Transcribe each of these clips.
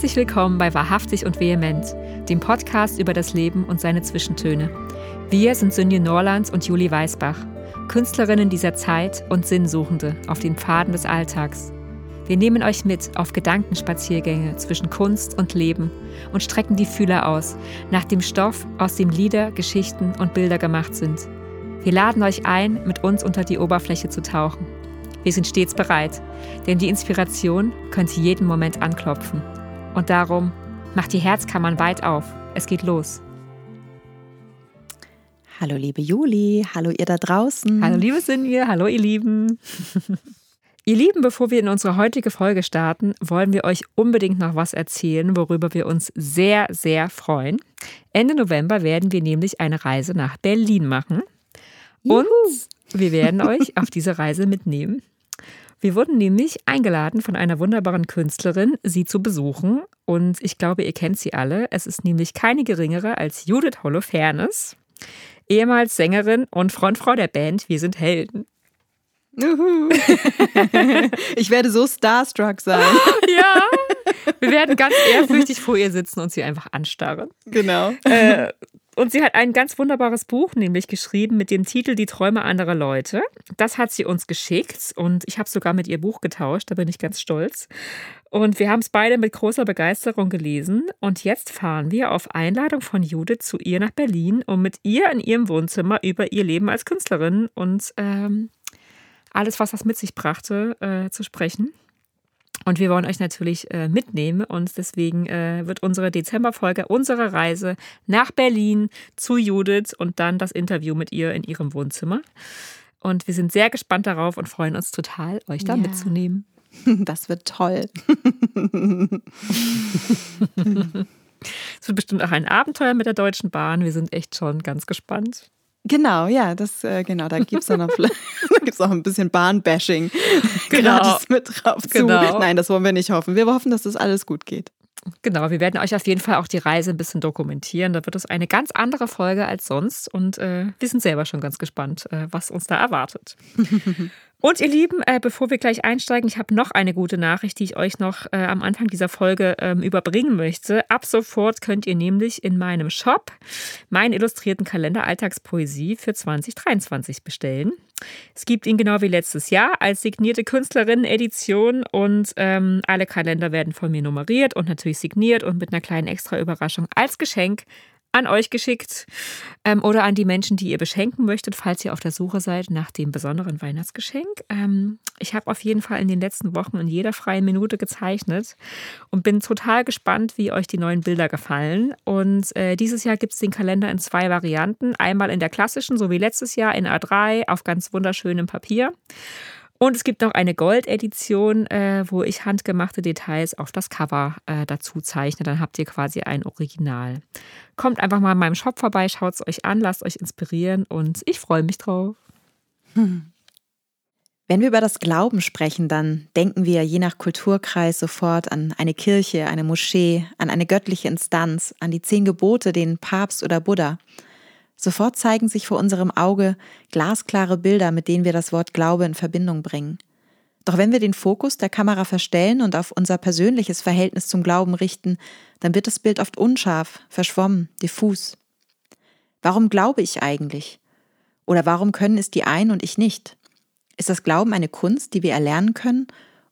Herzlich willkommen bei Wahrhaftig und Vehement, dem Podcast über das Leben und seine Zwischentöne. Wir sind Sünje Norland und Julie Weisbach, Künstlerinnen dieser Zeit und Sinnsuchende auf den Pfaden des Alltags. Wir nehmen euch mit auf Gedankenspaziergänge zwischen Kunst und Leben und strecken die Fühler aus nach dem Stoff, aus dem Lieder, Geschichten und Bilder gemacht sind. Wir laden euch ein, mit uns unter die Oberfläche zu tauchen wir sind stets bereit, denn die Inspiration könnte jeden Moment anklopfen. Und darum macht die Herzkammern weit auf. Es geht los. Hallo liebe Juli, hallo ihr da draußen. Hallo liebe Sinje, hallo ihr Lieben. ihr Lieben, bevor wir in unsere heutige Folge starten, wollen wir euch unbedingt noch was erzählen, worüber wir uns sehr, sehr freuen. Ende November werden wir nämlich eine Reise nach Berlin machen. Und wir werden euch auf diese Reise mitnehmen. Wir wurden nämlich eingeladen von einer wunderbaren Künstlerin, sie zu besuchen. Und ich glaube, ihr kennt sie alle. Es ist nämlich keine geringere als Judith Holofernes, ehemals Sängerin und Frontfrau der Band Wir sind Helden. ich werde so starstruck sein. Ja, wir werden ganz ehrfürchtig vor ihr sitzen und sie einfach anstarren. Genau. Äh, und sie hat ein ganz wunderbares Buch nämlich geschrieben mit dem Titel Die Träume anderer Leute. Das hat sie uns geschickt und ich habe sogar mit ihr Buch getauscht, da bin ich ganz stolz. Und wir haben es beide mit großer Begeisterung gelesen. Und jetzt fahren wir auf Einladung von Judith zu ihr nach Berlin, um mit ihr in ihrem Wohnzimmer über ihr Leben als Künstlerin und ähm, alles, was das mit sich brachte, äh, zu sprechen. Und wir wollen euch natürlich äh, mitnehmen und deswegen äh, wird unsere Dezemberfolge unsere Reise nach Berlin zu Judith und dann das Interview mit ihr in ihrem Wohnzimmer. Und wir sind sehr gespannt darauf und freuen uns total, euch da ja. mitzunehmen. Das wird toll. Es wird bestimmt auch ein Abenteuer mit der Deutschen Bahn. Wir sind echt schon ganz gespannt. Genau, ja, das, äh, genau, da gibt es noch, gibt's auch ein bisschen Bahnbashing genau. gratis mit drauf zu. Genau. Nein, das wollen wir nicht hoffen. Wir hoffen, dass das alles gut geht. Genau, wir werden euch auf jeden Fall auch die Reise ein bisschen dokumentieren. Da wird es eine ganz andere Folge als sonst und äh, wir sind selber schon ganz gespannt, äh, was uns da erwartet. Und ihr Lieben, äh, bevor wir gleich einsteigen, ich habe noch eine gute Nachricht, die ich euch noch äh, am Anfang dieser Folge ähm, überbringen möchte. Ab sofort könnt ihr nämlich in meinem Shop meinen illustrierten Kalender Alltagspoesie für 2023 bestellen. Es gibt ihn genau wie letztes Jahr als signierte Künstlerinnen-Edition und ähm, alle Kalender werden von mir nummeriert und natürlich signiert und mit einer kleinen Extra-Überraschung als Geschenk an euch geschickt ähm, oder an die Menschen, die ihr beschenken möchtet, falls ihr auf der Suche seid nach dem besonderen Weihnachtsgeschenk. Ähm, ich habe auf jeden Fall in den letzten Wochen in jeder freien Minute gezeichnet und bin total gespannt, wie euch die neuen Bilder gefallen. Und äh, dieses Jahr gibt es den Kalender in zwei Varianten. Einmal in der klassischen, so wie letztes Jahr in A3 auf ganz wunderschönem Papier. Und es gibt noch eine Gold-Edition, äh, wo ich handgemachte Details auf das Cover äh, dazu zeichne. Dann habt ihr quasi ein Original. Kommt einfach mal in meinem Shop vorbei, schaut es euch an, lasst euch inspirieren und ich freue mich drauf. Wenn wir über das Glauben sprechen, dann denken wir je nach Kulturkreis sofort an eine Kirche, eine Moschee, an eine göttliche Instanz, an die zehn Gebote, den Papst oder Buddha. Sofort zeigen sich vor unserem Auge glasklare Bilder, mit denen wir das Wort Glaube in Verbindung bringen. Doch wenn wir den Fokus der Kamera verstellen und auf unser persönliches Verhältnis zum Glauben richten, dann wird das Bild oft unscharf, verschwommen, diffus. Warum glaube ich eigentlich? Oder warum können es die einen und ich nicht? Ist das Glauben eine Kunst, die wir erlernen können?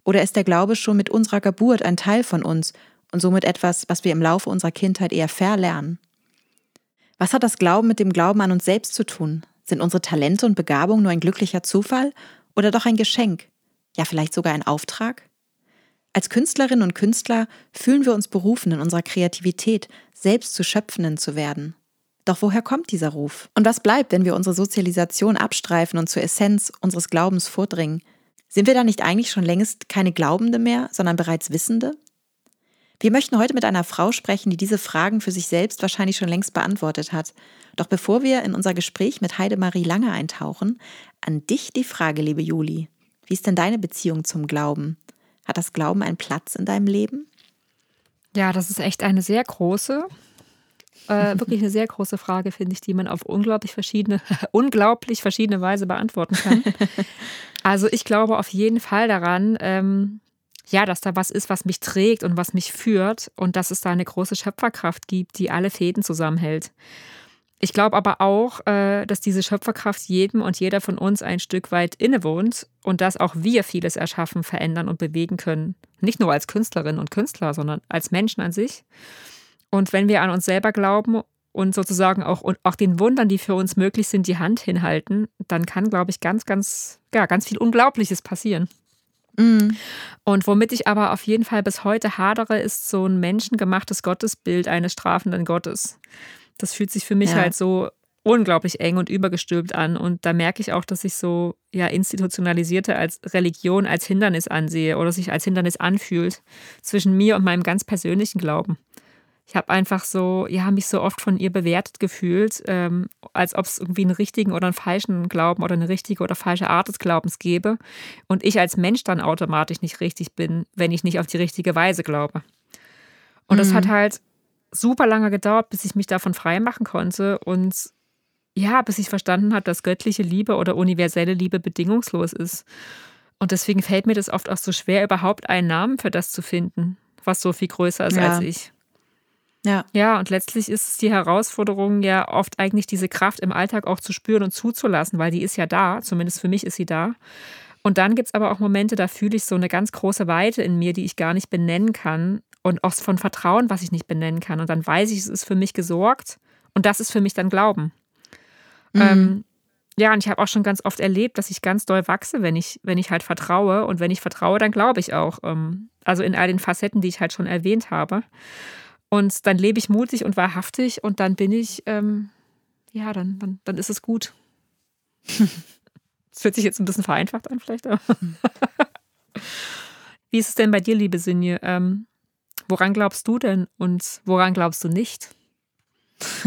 Oder ist der Glaube schon mit unserer Geburt ein Teil von uns und somit etwas, was wir im Laufe unserer Kindheit eher verlernen? Was hat das Glauben mit dem Glauben an uns selbst zu tun? Sind unsere Talente und Begabungen nur ein glücklicher Zufall oder doch ein Geschenk? Ja, vielleicht sogar ein Auftrag? Als Künstlerinnen und Künstler fühlen wir uns berufen, in unserer Kreativität selbst zu Schöpfenden zu werden. Doch woher kommt dieser Ruf? Und was bleibt, wenn wir unsere Sozialisation abstreifen und zur Essenz unseres Glaubens vordringen? Sind wir da nicht eigentlich schon längst keine Glaubende mehr, sondern bereits Wissende? Wir möchten heute mit einer Frau sprechen, die diese Fragen für sich selbst wahrscheinlich schon längst beantwortet hat. Doch bevor wir in unser Gespräch mit Heidemarie Lange eintauchen, an dich die Frage, liebe Juli. Wie ist denn deine Beziehung zum Glauben? Hat das Glauben einen Platz in deinem Leben? Ja, das ist echt eine sehr große, äh, wirklich eine sehr große Frage, finde ich, die man auf unglaublich verschiedene, unglaublich verschiedene Weise beantworten kann. Also ich glaube auf jeden Fall daran, ähm, ja, dass da was ist, was mich trägt und was mich führt und dass es da eine große Schöpferkraft gibt, die alle Fäden zusammenhält. Ich glaube aber auch, äh, dass diese Schöpferkraft jedem und jeder von uns ein Stück weit innewohnt und dass auch wir vieles erschaffen, verändern und bewegen können. Nicht nur als Künstlerinnen und Künstler, sondern als Menschen an sich. Und wenn wir an uns selber glauben und sozusagen auch, und auch den Wundern, die für uns möglich sind, die Hand hinhalten, dann kann, glaube ich, ganz, ganz, ja, ganz viel Unglaubliches passieren. Mhm. Und womit ich aber auf jeden Fall bis heute hadere, ist so ein menschengemachtes Gottesbild eines strafenden Gottes. Das fühlt sich für mich ja. halt so unglaublich eng und übergestülpt an. Und da merke ich auch, dass ich so ja institutionalisierte als Religion als Hindernis ansehe oder sich als Hindernis anfühlt zwischen mir und meinem ganz persönlichen Glauben. Ich habe einfach so, ja, mich so oft von ihr bewertet gefühlt, ähm, als ob es irgendwie einen richtigen oder einen falschen Glauben oder eine richtige oder falsche Art des Glaubens gäbe. Und ich als Mensch dann automatisch nicht richtig bin, wenn ich nicht auf die richtige Weise glaube. Und mhm. das hat halt super lange gedauert, bis ich mich davon frei machen konnte und ja, bis ich verstanden habe, dass göttliche Liebe oder universelle Liebe bedingungslos ist. Und deswegen fällt mir das oft auch so schwer, überhaupt einen Namen für das zu finden, was so viel größer ist ja. als ich. Ja. Ja, und letztlich ist es die Herausforderung ja oft eigentlich diese Kraft im Alltag auch zu spüren und zuzulassen, weil die ist ja da, zumindest für mich ist sie da. Und dann gibt es aber auch Momente, da fühle ich so eine ganz große Weite in mir, die ich gar nicht benennen kann, und auch von Vertrauen, was ich nicht benennen kann. Und dann weiß ich, es ist für mich gesorgt und das ist für mich dann Glauben. Mhm. Ähm, ja, und ich habe auch schon ganz oft erlebt, dass ich ganz doll wachse, wenn ich, wenn ich halt vertraue. Und wenn ich vertraue, dann glaube ich auch. Ähm, also in all den Facetten, die ich halt schon erwähnt habe. Und dann lebe ich mutig und wahrhaftig und dann bin ich, ähm, ja, dann, dann, dann ist es gut. Das fühlt sich jetzt ein bisschen vereinfacht an, vielleicht. Wie ist es denn bei dir, liebe Sinje? Ähm, Woran glaubst du denn und woran glaubst du nicht?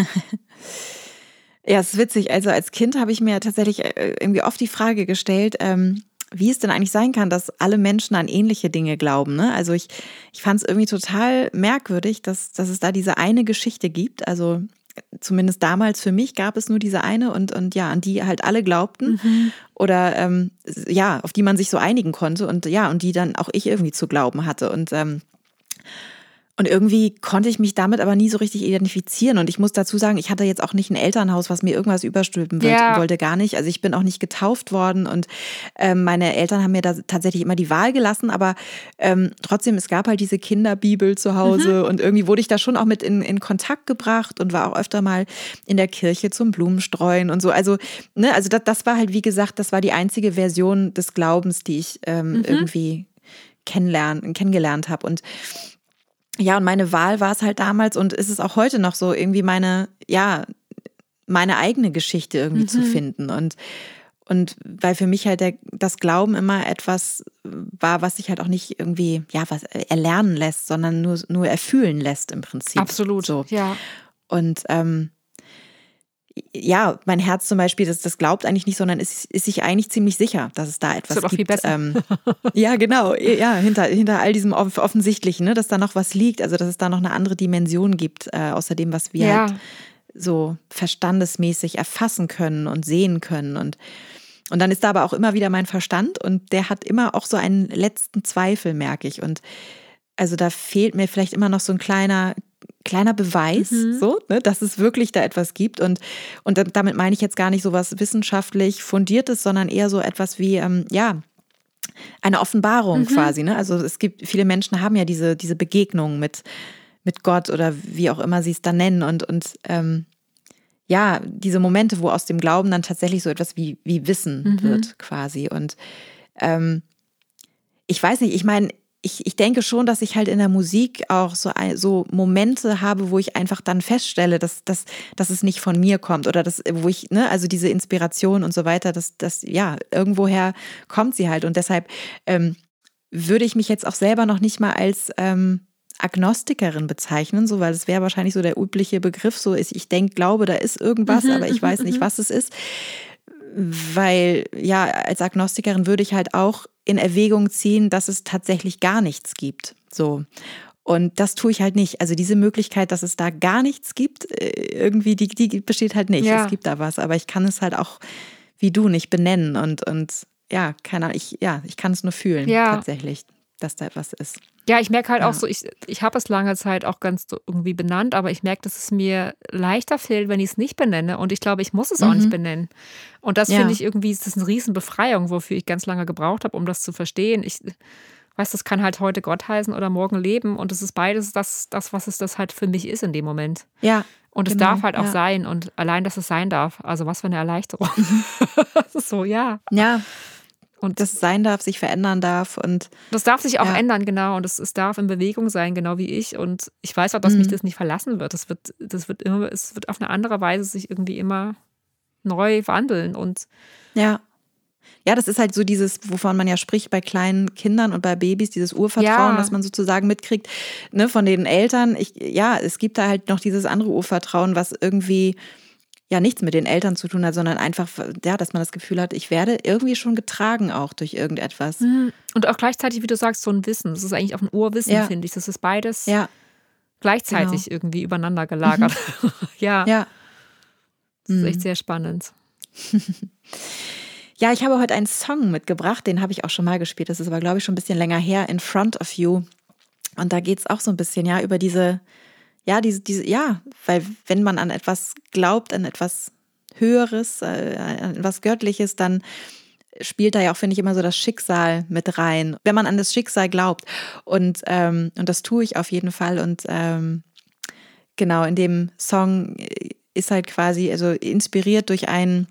ja, es ist witzig. Also als Kind habe ich mir tatsächlich äh, irgendwie oft die Frage gestellt, ähm, wie es denn eigentlich sein kann, dass alle Menschen an ähnliche Dinge glauben. Ne? Also ich, ich fand es irgendwie total merkwürdig, dass, dass es da diese eine Geschichte gibt. Also zumindest damals für mich gab es nur diese eine und, und ja, an die halt alle glaubten mhm. oder ähm, ja, auf die man sich so einigen konnte und ja, und die dann auch ich irgendwie zu glauben hatte. Und ähm, und irgendwie konnte ich mich damit aber nie so richtig identifizieren. Und ich muss dazu sagen, ich hatte jetzt auch nicht ein Elternhaus, was mir irgendwas überstülpen ja. wollte, gar nicht. Also ich bin auch nicht getauft worden und ähm, meine Eltern haben mir da tatsächlich immer die Wahl gelassen. Aber ähm, trotzdem, es gab halt diese Kinderbibel zu Hause mhm. und irgendwie wurde ich da schon auch mit in, in Kontakt gebracht und war auch öfter mal in der Kirche zum Blumenstreuen und so. Also, ne, also das, das war halt, wie gesagt, das war die einzige Version des Glaubens, die ich ähm, mhm. irgendwie kennenlernen, kennengelernt habe. Und ja, und meine Wahl war es halt damals und ist es auch heute noch so, irgendwie meine, ja, meine eigene Geschichte irgendwie mhm. zu finden. Und, und weil für mich halt der, das Glauben immer etwas war, was sich halt auch nicht irgendwie, ja, was erlernen lässt, sondern nur, nur erfühlen lässt im Prinzip. Absolut. So. Ja. Und ähm, ja, mein Herz zum Beispiel, das, das glaubt eigentlich nicht, sondern ist, ist sich eigentlich ziemlich sicher, dass es da etwas das gibt. Viel besser. Ähm, ja, genau. Ja, hinter, hinter all diesem Offensichtlichen, ne, dass da noch was liegt, also dass es da noch eine andere Dimension gibt, äh, außer dem, was wir ja. halt so verstandesmäßig erfassen können und sehen können. Und, und dann ist da aber auch immer wieder mein Verstand und der hat immer auch so einen letzten Zweifel, merke ich. Und also da fehlt mir vielleicht immer noch so ein kleiner kleiner Beweis, mhm. so, ne, dass es wirklich da etwas gibt. Und, und damit meine ich jetzt gar nicht so was wissenschaftlich Fundiertes, sondern eher so etwas wie, ähm, ja, eine Offenbarung mhm. quasi. Ne? Also es gibt, viele Menschen haben ja diese, diese Begegnung mit, mit Gott oder wie auch immer sie es dann nennen. Und, und ähm, ja, diese Momente, wo aus dem Glauben dann tatsächlich so etwas wie, wie Wissen mhm. wird, quasi. Und ähm, ich weiß nicht, ich meine, ich, ich denke schon, dass ich halt in der Musik auch so, so Momente habe, wo ich einfach dann feststelle, dass, dass, dass es nicht von mir kommt oder dass, wo ich, ne, also diese Inspiration und so weiter, dass, dass ja, irgendwoher kommt sie halt. Und deshalb ähm, würde ich mich jetzt auch selber noch nicht mal als ähm, Agnostikerin bezeichnen, so weil es wäre wahrscheinlich so der übliche Begriff, so ist, ich denke, glaube, da ist irgendwas, mhm, aber ich weiß nicht, mhm. was es ist weil ja, als Agnostikerin würde ich halt auch in Erwägung ziehen, dass es tatsächlich gar nichts gibt. So. Und das tue ich halt nicht. Also diese Möglichkeit, dass es da gar nichts gibt, äh, irgendwie, die, die besteht halt nicht. Ja. Es gibt da was, aber ich kann es halt auch wie du nicht benennen und, und ja, keine Ahnung, ich, ja, ich kann es nur fühlen, ja. tatsächlich. dass da etwas ist. Ja, ich merke halt ja. auch so, ich, ich habe es lange Zeit auch ganz so irgendwie benannt, aber ich merke, dass es mir leichter fällt, wenn ich es nicht benenne. Und ich glaube, ich muss es mhm. auch nicht mhm. benennen. Und das ja. finde ich irgendwie, ist das eine Riesenbefreiung, wofür ich ganz lange gebraucht habe, um das zu verstehen. Ich weiß, das kann halt heute Gott heißen oder morgen Leben. Und es ist beides das, das, was es das halt für mich ist in dem Moment. Ja. Und es genau, darf halt auch ja. sein. Und allein, dass es sein darf. Also was für eine Erleichterung. das ist so, ja. Ja. Und dass es sein darf, sich verändern darf. Und das darf sich auch ja. ändern, genau. Und es, es darf in Bewegung sein, genau wie ich. Und ich weiß auch, dass mhm. mich das nicht verlassen wird. Das wird, das wird immer, es wird auf eine andere Weise sich irgendwie immer neu wandeln. Und ja. Ja, das ist halt so dieses, wovon man ja spricht bei kleinen Kindern und bei Babys, dieses Urvertrauen, ja. was man sozusagen mitkriegt, ne, von den Eltern. Ich, ja, es gibt da halt noch dieses andere Urvertrauen, was irgendwie ja nichts mit den Eltern zu tun hat, sondern einfach, ja, dass man das Gefühl hat, ich werde irgendwie schon getragen auch durch irgendetwas. Und auch gleichzeitig, wie du sagst, so ein Wissen. Das ist eigentlich auch ein Urwissen, ja. finde ich. Das ist beides ja. gleichzeitig genau. irgendwie übereinander gelagert. Mhm. ja. Ja. Das ist echt mhm. sehr spannend. ja, ich habe heute einen Song mitgebracht, den habe ich auch schon mal gespielt. Das ist aber, glaube ich, schon ein bisschen länger her, In Front of You. Und da geht es auch so ein bisschen, ja, über diese ja, diese, diese, ja, weil wenn man an etwas glaubt, an etwas Höheres, äh, an etwas Göttliches, dann spielt da ja auch, finde ich, immer so das Schicksal mit rein, wenn man an das Schicksal glaubt. Und, ähm, und das tue ich auf jeden Fall. Und ähm, genau, in dem Song ist halt quasi, also inspiriert durch einen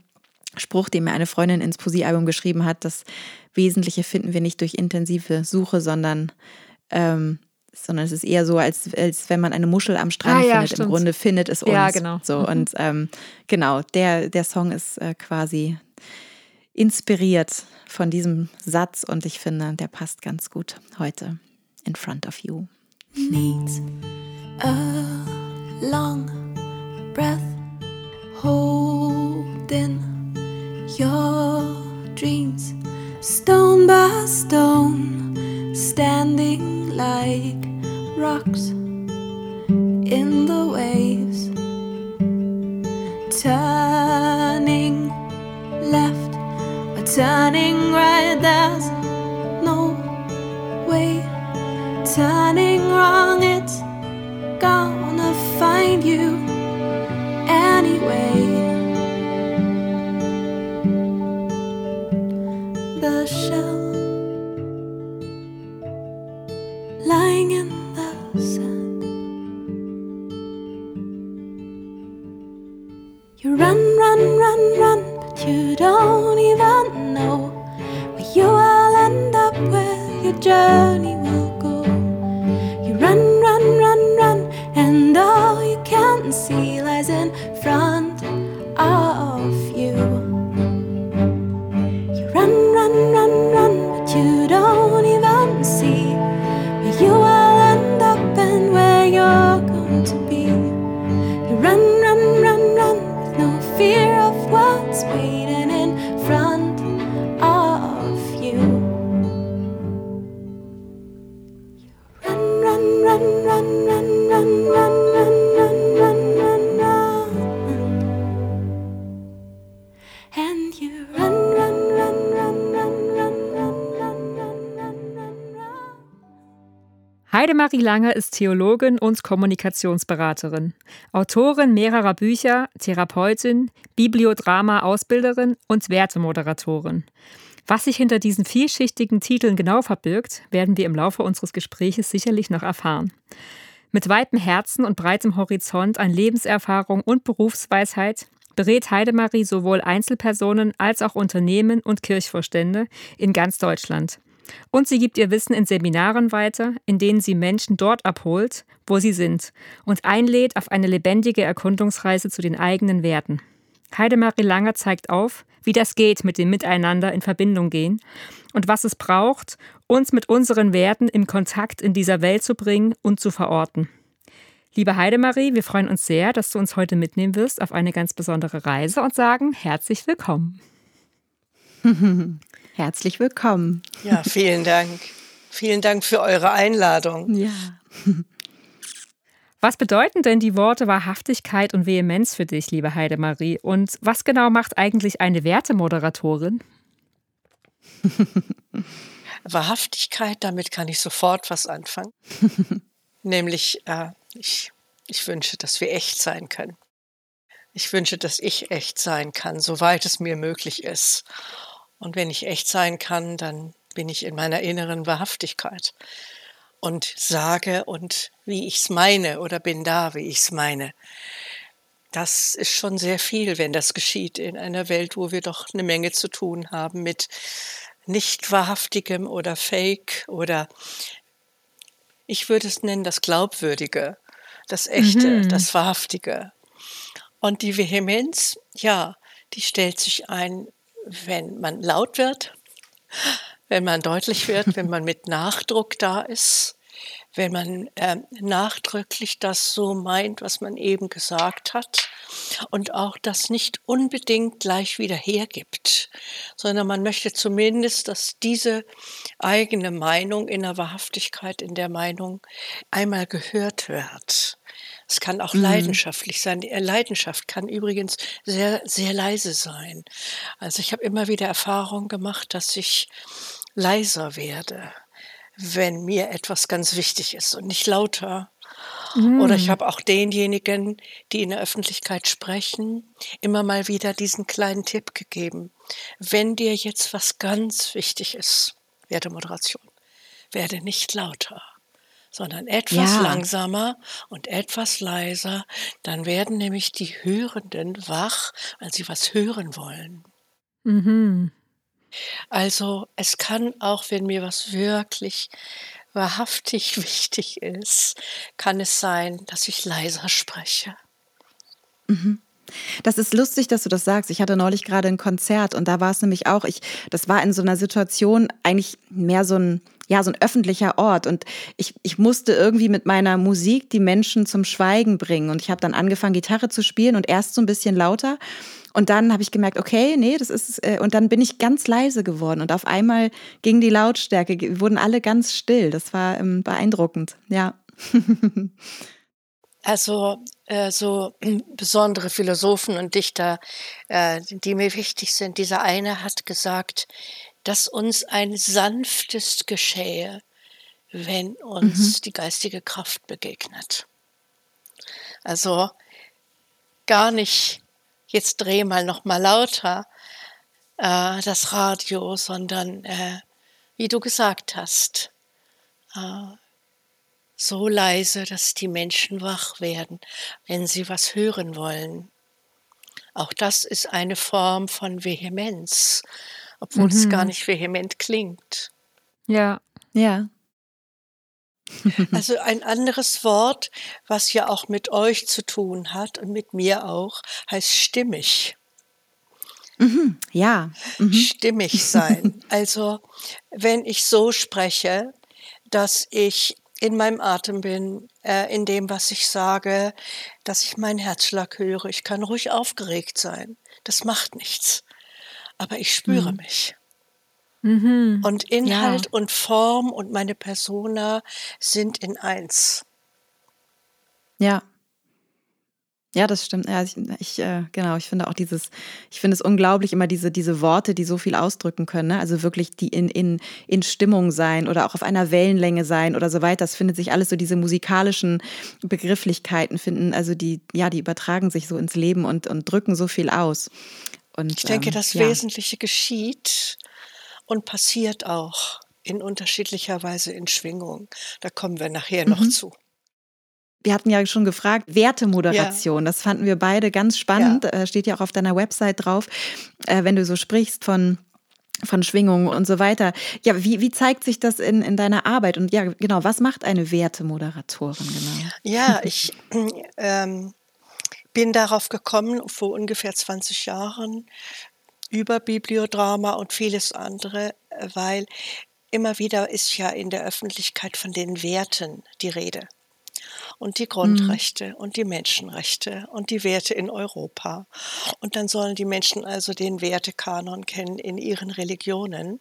Spruch, den mir eine Freundin ins Poesiealbum geschrieben hat, das Wesentliche finden wir nicht durch intensive Suche, sondern ähm, sondern es ist eher so, als, als wenn man eine Muschel am Strand ah, ja, findet. Stimmt. Im Grunde findet es uns. Ja, genau. So, mhm. Und ähm, genau, der, der Song ist äh, quasi inspiriert von diesem Satz und ich finde, der passt ganz gut heute in front of you. Needs a long breath holding your dreams stone by stone standing like rocks in the waves, turning left or turning right. There's no way, turning wrong. It's gonna find you anyway. Heidemarie Lange ist Theologin und Kommunikationsberaterin, Autorin mehrerer Bücher, Therapeutin, Bibliodrama-Ausbilderin und Wertemoderatorin. Was sich hinter diesen vielschichtigen Titeln genau verbirgt, werden wir im Laufe unseres Gespräches sicherlich noch erfahren. Mit weitem Herzen und breitem Horizont an Lebenserfahrung und Berufsweisheit berät Heidemarie sowohl Einzelpersonen als auch Unternehmen und Kirchvorstände in ganz Deutschland. Und sie gibt ihr Wissen in Seminaren weiter, in denen sie Menschen dort abholt, wo sie sind, und einlädt auf eine lebendige Erkundungsreise zu den eigenen Werten. Heidemarie Langer zeigt auf, wie das geht mit dem Miteinander in Verbindung gehen und was es braucht, uns mit unseren Werten im Kontakt in dieser Welt zu bringen und zu verorten. Liebe Heidemarie, wir freuen uns sehr, dass du uns heute mitnehmen wirst auf eine ganz besondere Reise und sagen herzlich willkommen. Herzlich willkommen. Ja, vielen Dank. Vielen Dank für eure Einladung. Ja. Was bedeuten denn die Worte Wahrhaftigkeit und Vehemenz für dich, liebe Heidemarie? Und was genau macht eigentlich eine Wertemoderatorin? Wahrhaftigkeit, damit kann ich sofort was anfangen. Nämlich, äh, ich, ich wünsche, dass wir echt sein können. Ich wünsche, dass ich echt sein kann, soweit es mir möglich ist. Und wenn ich echt sein kann, dann bin ich in meiner inneren Wahrhaftigkeit und sage und wie ich es meine oder bin da, wie ich es meine. Das ist schon sehr viel, wenn das geschieht in einer Welt, wo wir doch eine Menge zu tun haben mit nicht wahrhaftigem oder Fake oder ich würde es nennen das Glaubwürdige, das Echte, mhm. das Wahrhaftige. Und die Vehemenz, ja, die stellt sich ein, wenn man laut wird, wenn man deutlich wird, wenn man mit Nachdruck da ist, wenn man äh, nachdrücklich das so meint, was man eben gesagt hat und auch das nicht unbedingt gleich wieder hergibt, sondern man möchte zumindest, dass diese eigene Meinung in der Wahrhaftigkeit, in der Meinung einmal gehört wird. Es kann auch mhm. leidenschaftlich sein. Die Leidenschaft kann übrigens sehr, sehr leise sein. Also ich habe immer wieder Erfahrung gemacht, dass ich leiser werde wenn mir etwas ganz wichtig ist und nicht lauter. Mhm. Oder ich habe auch denjenigen, die in der Öffentlichkeit sprechen, immer mal wieder diesen kleinen Tipp gegeben. Wenn dir jetzt was ganz wichtig ist, werde Moderation, werde nicht lauter, sondern etwas ja. langsamer und etwas leiser. Dann werden nämlich die Hörenden wach, weil sie was hören wollen. Mhm. Also es kann auch, wenn mir was wirklich wahrhaftig wichtig ist, kann es sein, dass ich leiser spreche. Mhm. Das ist lustig, dass du das sagst. Ich hatte neulich gerade ein Konzert und da war es nämlich auch, ich, das war in so einer Situation eigentlich mehr so ein, ja, so ein öffentlicher Ort und ich, ich musste irgendwie mit meiner Musik die Menschen zum Schweigen bringen und ich habe dann angefangen, Gitarre zu spielen und erst so ein bisschen lauter und dann habe ich gemerkt, okay, nee, das ist, äh, und dann bin ich ganz leise geworden und auf einmal ging die Lautstärke, wurden alle ganz still. Das war ähm, beeindruckend, ja. Also äh, so besondere Philosophen und Dichter, äh, die mir wichtig sind. Dieser eine hat gesagt, dass uns ein sanftes geschähe, wenn uns mhm. die geistige Kraft begegnet. Also gar nicht jetzt dreh mal noch mal lauter äh, das Radio, sondern äh, wie du gesagt hast, äh, so leise, dass die Menschen wach werden, wenn sie was hören wollen. Auch das ist eine Form von Vehemenz, obwohl mhm. es gar nicht vehement klingt. Ja, ja. Also ein anderes Wort, was ja auch mit euch zu tun hat und mit mir auch, heißt stimmig. Mhm, ja. Mhm. Stimmig sein. Also wenn ich so spreche, dass ich in meinem Atem bin, äh, in dem, was ich sage, dass ich meinen Herzschlag höre. Ich kann ruhig aufgeregt sein. Das macht nichts. Aber ich spüre mhm. mich. Mhm. Und Inhalt ja. und Form und meine Persona sind in eins. Ja. Ja, das stimmt. Ja, ich, ich äh, genau, ich finde auch dieses, ich finde es unglaublich, immer diese, diese Worte, die so viel ausdrücken können. Ne? Also wirklich die in, in, in Stimmung sein oder auch auf einer Wellenlänge sein oder so weiter. Das findet sich alles so, diese musikalischen Begrifflichkeiten finden, also die, ja, die übertragen sich so ins Leben und, und drücken so viel aus. Und, ich denke, ähm, das ja. Wesentliche geschieht und passiert auch in unterschiedlicher Weise in Schwingung. Da kommen wir nachher mhm. noch zu. Wir hatten ja schon gefragt, Wertemoderation, ja. das fanden wir beide ganz spannend, ja. Äh, steht ja auch auf deiner Website drauf, äh, wenn du so sprichst von von Schwingungen und so weiter. Ja, wie, wie zeigt sich das in, in deiner Arbeit? Und ja, genau, was macht eine Wertemoderatorin genau? Ja, ich ähm, bin darauf gekommen vor ungefähr 20 Jahren über Bibliodrama und vieles andere, weil immer wieder ist ja in der Öffentlichkeit von den Werten die Rede. Und die Grundrechte mhm. und die Menschenrechte und die Werte in Europa. Und dann sollen die Menschen also den Wertekanon kennen in ihren Religionen.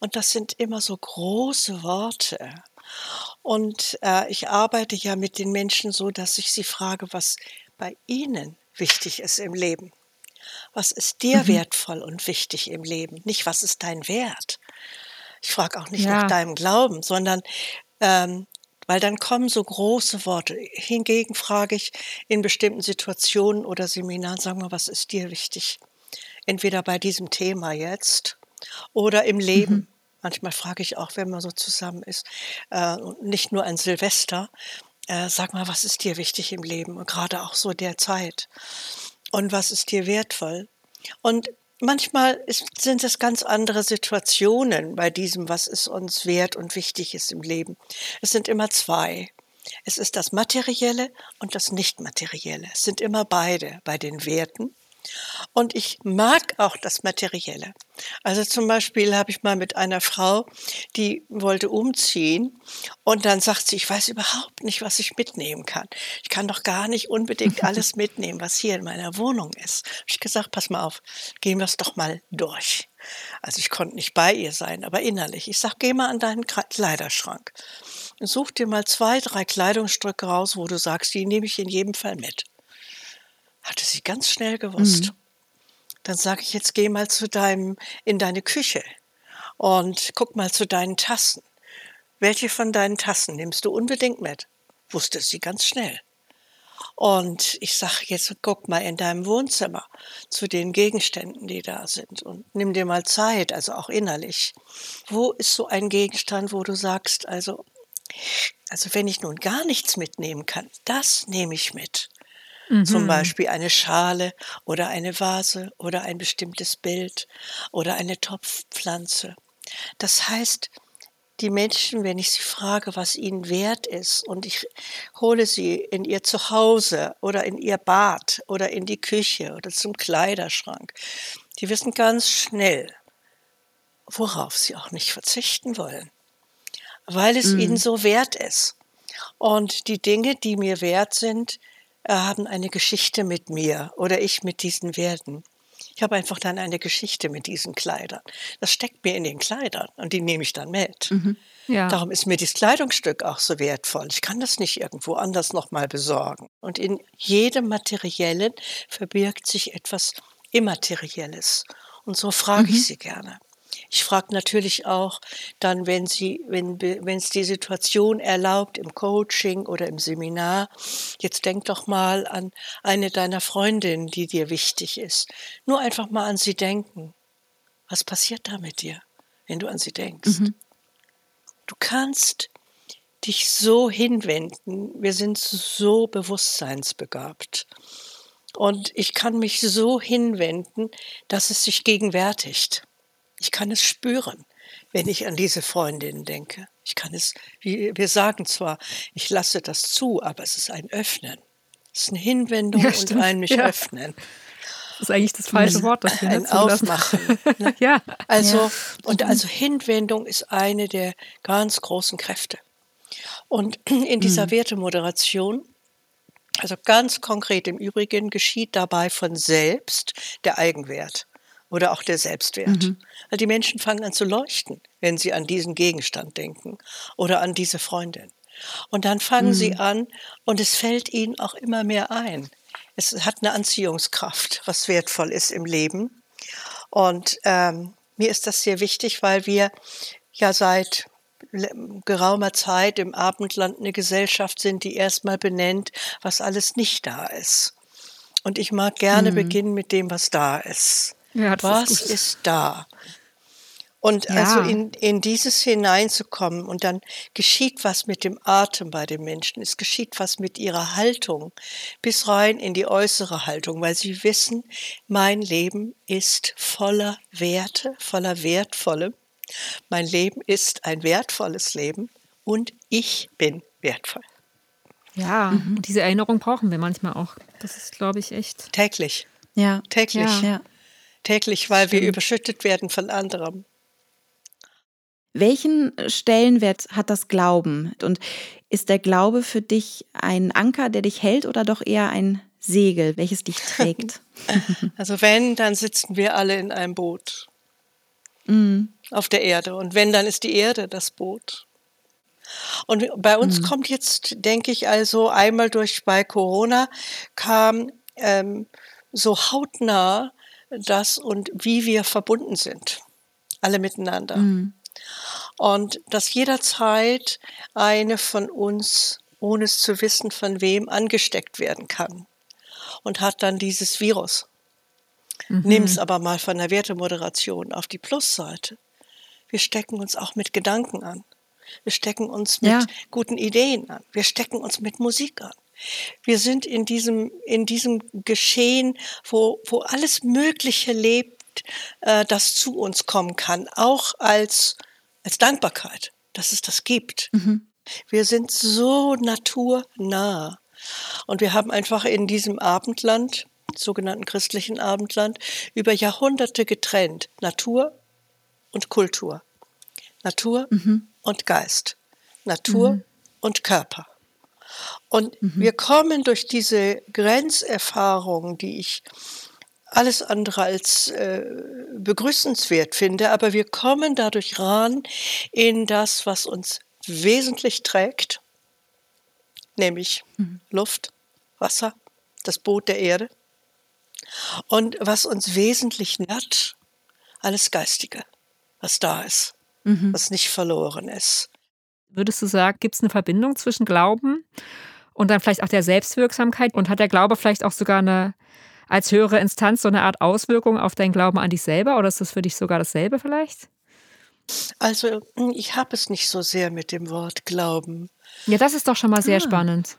Und das sind immer so große Worte. Und äh, ich arbeite ja mit den Menschen so, dass ich sie frage, was bei ihnen wichtig ist im Leben. Was ist dir mhm. wertvoll und wichtig im Leben? Nicht, was ist dein Wert? Ich frage auch nicht ja. nach deinem Glauben, sondern ähm, weil dann kommen so große Worte. Hingegen frage ich in bestimmten Situationen oder Seminaren, sag mal, was ist dir wichtig? Entweder bei diesem Thema jetzt oder im Leben. Mhm. Manchmal frage ich auch, wenn man so zusammen ist, äh, nicht nur ein Silvester, äh, sag mal, was ist dir wichtig im Leben und gerade auch so der Zeit? Und was ist dir wertvoll? Und manchmal ist, sind es ganz andere Situationen bei diesem, was ist uns wert und wichtig ist im Leben. Es sind immer zwei. Es ist das Materielle und das Nichtmaterielle. Es sind immer beide bei den Werten und ich mag auch das Materielle. Also zum Beispiel habe ich mal mit einer Frau, die wollte umziehen und dann sagt sie, ich weiß überhaupt nicht, was ich mitnehmen kann. Ich kann doch gar nicht unbedingt alles mitnehmen, was hier in meiner Wohnung ist. Habe ich gesagt, pass mal auf, gehen wir es doch mal durch. Also ich konnte nicht bei ihr sein, aber innerlich. Ich sage, geh mal an deinen Kleiderschrank und such dir mal zwei, drei Kleidungsstücke raus, wo du sagst, die nehme ich in jedem Fall mit. Hatte sie ganz schnell gewusst. Mhm. Dann sage ich, jetzt geh mal zu deinem, in deine Küche und guck mal zu deinen Tassen. Welche von deinen Tassen nimmst du unbedingt mit? Wusste sie ganz schnell. Und ich sage jetzt, guck mal in deinem Wohnzimmer zu den Gegenständen, die da sind und nimm dir mal Zeit, also auch innerlich. Wo ist so ein Gegenstand, wo du sagst, also, also wenn ich nun gar nichts mitnehmen kann, das nehme ich mit. Mhm. Zum Beispiel eine Schale oder eine Vase oder ein bestimmtes Bild oder eine Topfpflanze. Das heißt, die Menschen, wenn ich sie frage, was ihnen wert ist, und ich hole sie in ihr Zuhause oder in ihr Bad oder in die Küche oder zum Kleiderschrank, die wissen ganz schnell, worauf sie auch nicht verzichten wollen, weil es mhm. ihnen so wert ist. Und die Dinge, die mir wert sind, haben eine Geschichte mit mir oder ich mit diesen Werten. Ich habe einfach dann eine Geschichte mit diesen Kleidern. Das steckt mir in den Kleidern und die nehme ich dann mit. Mhm. Ja. Darum ist mir dieses Kleidungsstück auch so wertvoll. Ich kann das nicht irgendwo anders nochmal besorgen. Und in jedem Materiellen verbirgt sich etwas Immaterielles. Und so frage mhm. ich Sie gerne. Ich frage natürlich auch dann, wenn sie, wenn, wenn es die Situation erlaubt, im Coaching oder im Seminar, jetzt denk doch mal an eine deiner Freundinnen, die dir wichtig ist. Nur einfach mal an sie denken. Was passiert da mit dir, wenn du an sie denkst? Mhm. Du kannst dich so hinwenden. Wir sind so bewusstseinsbegabt. Und ich kann mich so hinwenden, dass es sich gegenwärtigt. Ich kann es spüren, wenn ich an diese Freundin denke. Ich kann es, wir sagen zwar, ich lasse das zu, aber es ist ein Öffnen. Es ist eine Hinwendung ja, und ein mich ja. öffnen. Das ist eigentlich das falsche Wort dafür. Ein Aufmachen. Ne? ja. Also, ja. und also Hinwendung ist eine der ganz großen Kräfte. Und in dieser mhm. Wertemoderation, also ganz konkret im Übrigen, geschieht dabei von selbst der Eigenwert oder auch der Selbstwert. Mhm. Weil die Menschen fangen an zu leuchten, wenn sie an diesen Gegenstand denken oder an diese Freundin. Und dann fangen mhm. sie an und es fällt ihnen auch immer mehr ein. Es hat eine Anziehungskraft, was wertvoll ist im Leben. Und ähm, mir ist das sehr wichtig, weil wir ja seit geraumer Zeit im Abendland eine Gesellschaft sind, die erstmal benennt, was alles nicht da ist. Und ich mag gerne mhm. beginnen mit dem, was da ist. Ja, was ist, ist, da? Und ja. also in, in dieses hineinzukommen und dann geschieht was mit dem Atem bei den Menschen. Es geschieht was mit ihrer Haltung bis rein in die äußere Haltung, weil sie wissen, mein Leben ist voller Werte, voller Wertvolle. Mein Leben ist ein wertvolles Leben und ich bin wertvoll. Ja, mhm. diese Erinnerung brauchen wir manchmal auch. Das ist, glaube ich, echt. Täglich. Ja. Täglich. Ja. Täglich, weil Stimmt. wir überschüttet werden von anderem. Welchen Stellenwert hat das Glauben? Und ist der Glaube für dich ein Anker, der dich hält oder doch eher ein Segel, welches dich trägt? also wenn, dann sitzen wir alle in einem Boot mm. auf der Erde. Und wenn, dann ist die Erde das Boot. Und bei uns mm. kommt jetzt, denke ich, also einmal durch bei Corona kam ähm, so hautnah das und wie wir verbunden sind, alle miteinander. Mhm. Und dass jederzeit eine von uns, ohne es zu wissen, von wem angesteckt werden kann und hat dann dieses Virus. Mhm. Nimm es aber mal von der Wertemoderation auf die Plusseite. Wir stecken uns auch mit Gedanken an. Wir stecken uns mit ja. guten Ideen an. Wir stecken uns mit Musik an. Wir sind in diesem, in diesem Geschehen, wo, wo alles Mögliche lebt, äh, das zu uns kommen kann, auch als, als Dankbarkeit, dass es das gibt. Mhm. Wir sind so naturnah. Und wir haben einfach in diesem Abendland, sogenannten christlichen Abendland, über Jahrhunderte getrennt. Natur und Kultur. Natur mhm. und Geist. Natur mhm. und Körper. Und mhm. wir kommen durch diese Grenzerfahrung, die ich alles andere als äh, begrüßenswert finde, aber wir kommen dadurch ran in das, was uns wesentlich trägt, nämlich mhm. Luft, Wasser, das Boot der Erde. Und was uns wesentlich natt, alles Geistige, was da ist, mhm. was nicht verloren ist. Würdest du sagen, gibt es eine Verbindung zwischen Glauben und dann vielleicht auch der Selbstwirksamkeit? Und hat der Glaube vielleicht auch sogar eine als höhere Instanz so eine Art Auswirkung auf deinen Glauben an dich selber? Oder ist das für dich sogar dasselbe vielleicht? Also ich habe es nicht so sehr mit dem Wort Glauben. Ja, das ist doch schon mal sehr ah. spannend.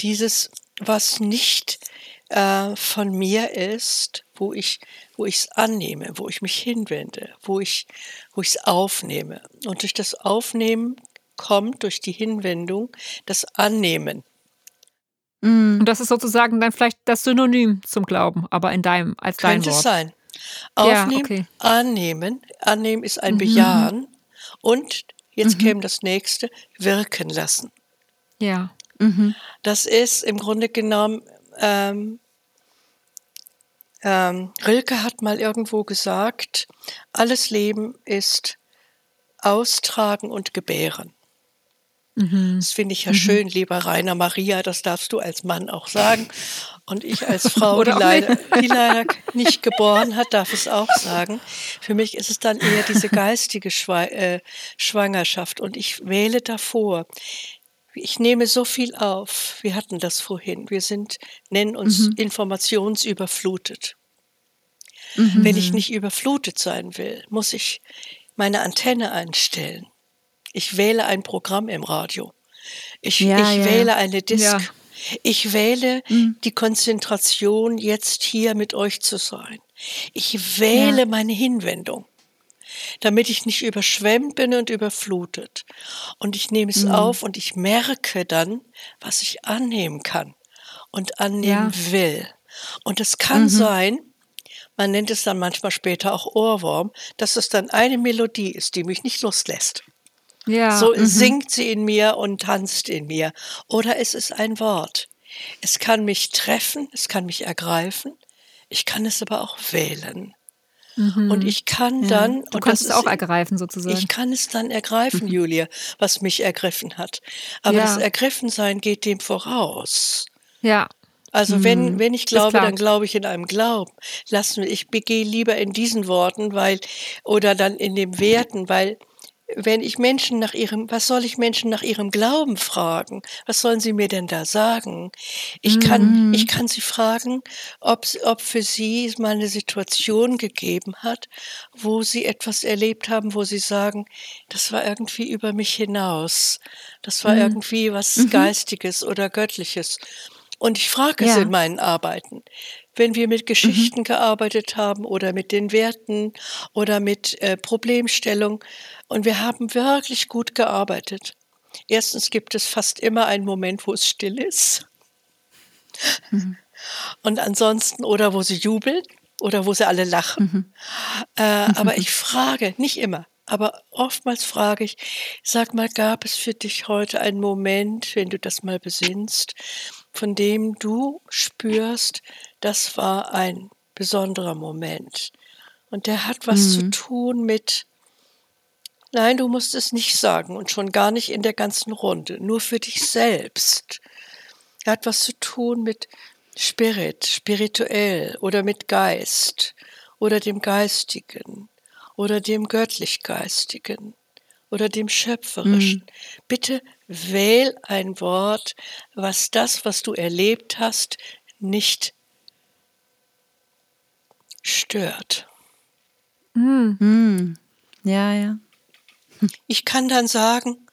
Dieses, was nicht äh, von mir ist, wo ich wo ich es annehme, wo ich mich hinwende, wo ich wo ich es aufnehme. Und durch das Aufnehmen kommt durch die Hinwendung das Annehmen. Mm. Und das ist sozusagen dann vielleicht das Synonym zum Glauben, aber in deinem, als Könnte dein Wort. Könnte sein. Aufnehmen, ja, okay. annehmen. Annehmen ist ein mhm. Bejahen. Und jetzt mhm. käme das nächste, wirken lassen. Ja. Mhm. Das ist im Grunde genommen, ähm, ähm, Rilke hat mal irgendwo gesagt, alles Leben ist austragen und gebären. Mhm. Das finde ich ja mhm. schön, lieber Rainer Maria, das darfst du als Mann auch sagen. Und ich als Frau, die leider, die leider nicht geboren hat, darf es auch sagen. Für mich ist es dann eher diese geistige äh, Schwangerschaft. Und ich wähle davor. Ich nehme so viel auf. Wir hatten das vorhin. Wir sind, nennen uns mhm. informationsüberflutet. Mhm. Wenn ich nicht überflutet sein will, muss ich meine Antenne einstellen. Ich wähle ein Programm im Radio. Ich, ja, ich ja. wähle eine Disk. Ja. Ich wähle mhm. die Konzentration, jetzt hier mit euch zu sein. Ich wähle meine Hinwendung, damit ich nicht überschwemmt bin und überflutet. Und ich nehme es mhm. auf und ich merke dann, was ich annehmen kann und annehmen will. Und es kann mhm. sein, man nennt es dann manchmal später auch Ohrwurm, dass es dann eine Melodie ist, die mich nicht loslässt. Ja, so mhm. singt sie in mir und tanzt in mir. Oder es ist ein Wort. Es kann mich treffen, es kann mich ergreifen, ich kann es aber auch wählen. Mhm. Und ich kann ja. dann. Du kannst es auch ergreifen, sozusagen. Ich kann es dann ergreifen, mhm. Julia, was mich ergriffen hat. Aber ja. das Ergriffensein geht dem voraus. Ja. Also wenn, mhm. wenn ich glaube, dann glaube ich in einem Glauben. Lassen wir, ich gehe lieber in diesen Worten, weil, oder dann in den Werten, weil wenn ich Menschen nach ihrem, was soll ich Menschen nach ihrem Glauben fragen? Was sollen sie mir denn da sagen? Ich kann, mhm. ich kann sie fragen, ob, ob für sie mal eine Situation gegeben hat, wo sie etwas erlebt haben, wo sie sagen, das war irgendwie über mich hinaus. Das war mhm. irgendwie was mhm. Geistiges oder Göttliches. Und ich frage ja. es in meinen Arbeiten wenn wir mit Geschichten mhm. gearbeitet haben oder mit den Werten oder mit äh, Problemstellung. Und wir haben wirklich gut gearbeitet. Erstens gibt es fast immer einen Moment, wo es still ist. Mhm. Und ansonsten, oder wo sie jubeln oder wo sie alle lachen. Mhm. Äh, aber ich frage, nicht immer, aber oftmals frage ich, sag mal, gab es für dich heute einen Moment, wenn du das mal besinnst, von dem du spürst, das war ein besonderer Moment. Und der hat was mhm. zu tun mit, nein, du musst es nicht sagen und schon gar nicht in der ganzen Runde, nur für dich selbst. Er hat was zu tun mit Spirit, spirituell oder mit Geist oder dem Geistigen oder dem Göttlich-Geistigen oder dem Schöpferischen. Mhm. Bitte wähl ein Wort, was das, was du erlebt hast, nicht stört. Mhm. Mhm. Ja, ja. Ich kann dann sagen,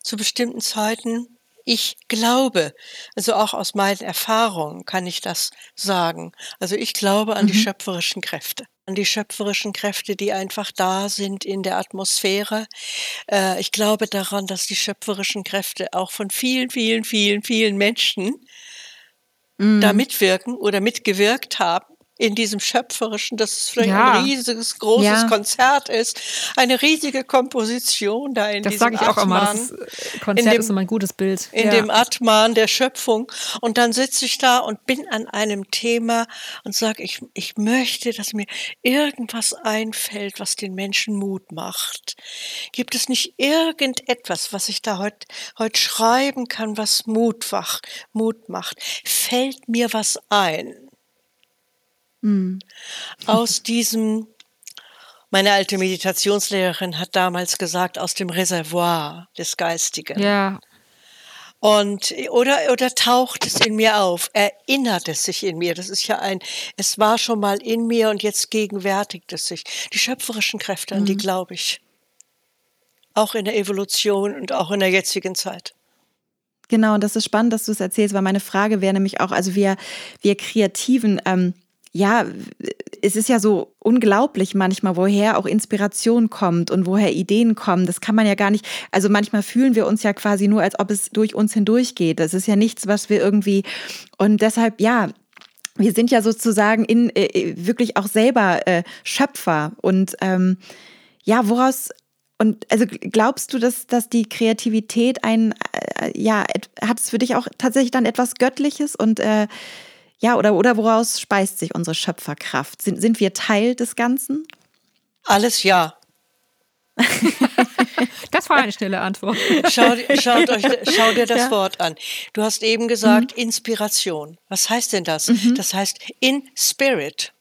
zu bestimmten Zeiten, ich glaube, also auch aus meinen Erfahrungen kann ich das sagen. Also ich glaube an mhm. die schöpferischen Kräfte, an die schöpferischen Kräfte, die einfach da sind in der Atmosphäre. Äh, ich glaube daran, dass die schöpferischen Kräfte auch von vielen, vielen, vielen, vielen Menschen mhm. da mitwirken oder mitgewirkt haben in diesem schöpferischen, dass es vielleicht ja. ein riesiges, großes ja. Konzert ist, eine riesige Komposition da in das diesem Das sage ich auch immer, das äh, Konzert dem, ist immer ein gutes Bild. In ja. dem Atman der Schöpfung. Und dann sitze ich da und bin an einem Thema und sage, ich, ich möchte, dass mir irgendwas einfällt, was den Menschen Mut macht. Gibt es nicht irgendetwas, was ich da heute heut schreiben kann, was Mut, wach, Mut macht? Fällt mir was ein? Mhm. Aus diesem, meine alte Meditationslehrerin hat damals gesagt, aus dem Reservoir des Geistigen. Ja. Und, oder, oder taucht es in mir auf? Erinnert es sich in mir? Das ist ja ein, es war schon mal in mir und jetzt gegenwärtigt es sich. Die schöpferischen Kräfte, an mhm. die glaube ich. Auch in der Evolution und auch in der jetzigen Zeit. Genau, und das ist spannend, dass du es erzählst, weil meine Frage wäre nämlich auch, also wir, wir Kreativen, ähm, ja, es ist ja so unglaublich manchmal, woher auch Inspiration kommt und woher Ideen kommen. Das kann man ja gar nicht. Also manchmal fühlen wir uns ja quasi nur, als ob es durch uns hindurchgeht. Das ist ja nichts, was wir irgendwie. Und deshalb, ja, wir sind ja sozusagen in äh, wirklich auch selber äh, Schöpfer. Und ähm, ja, woraus und also glaubst du, dass, dass die Kreativität ein, äh, ja, hat es für dich auch tatsächlich dann etwas Göttliches und äh, ja, oder, oder woraus speist sich unsere Schöpferkraft? Sind, sind wir Teil des Ganzen? Alles ja. das war eine schnelle Antwort. Schau, schaut euch, schau dir das ja. Wort an. Du hast eben gesagt, mhm. Inspiration. Was heißt denn das? Mhm. Das heißt in Spirit.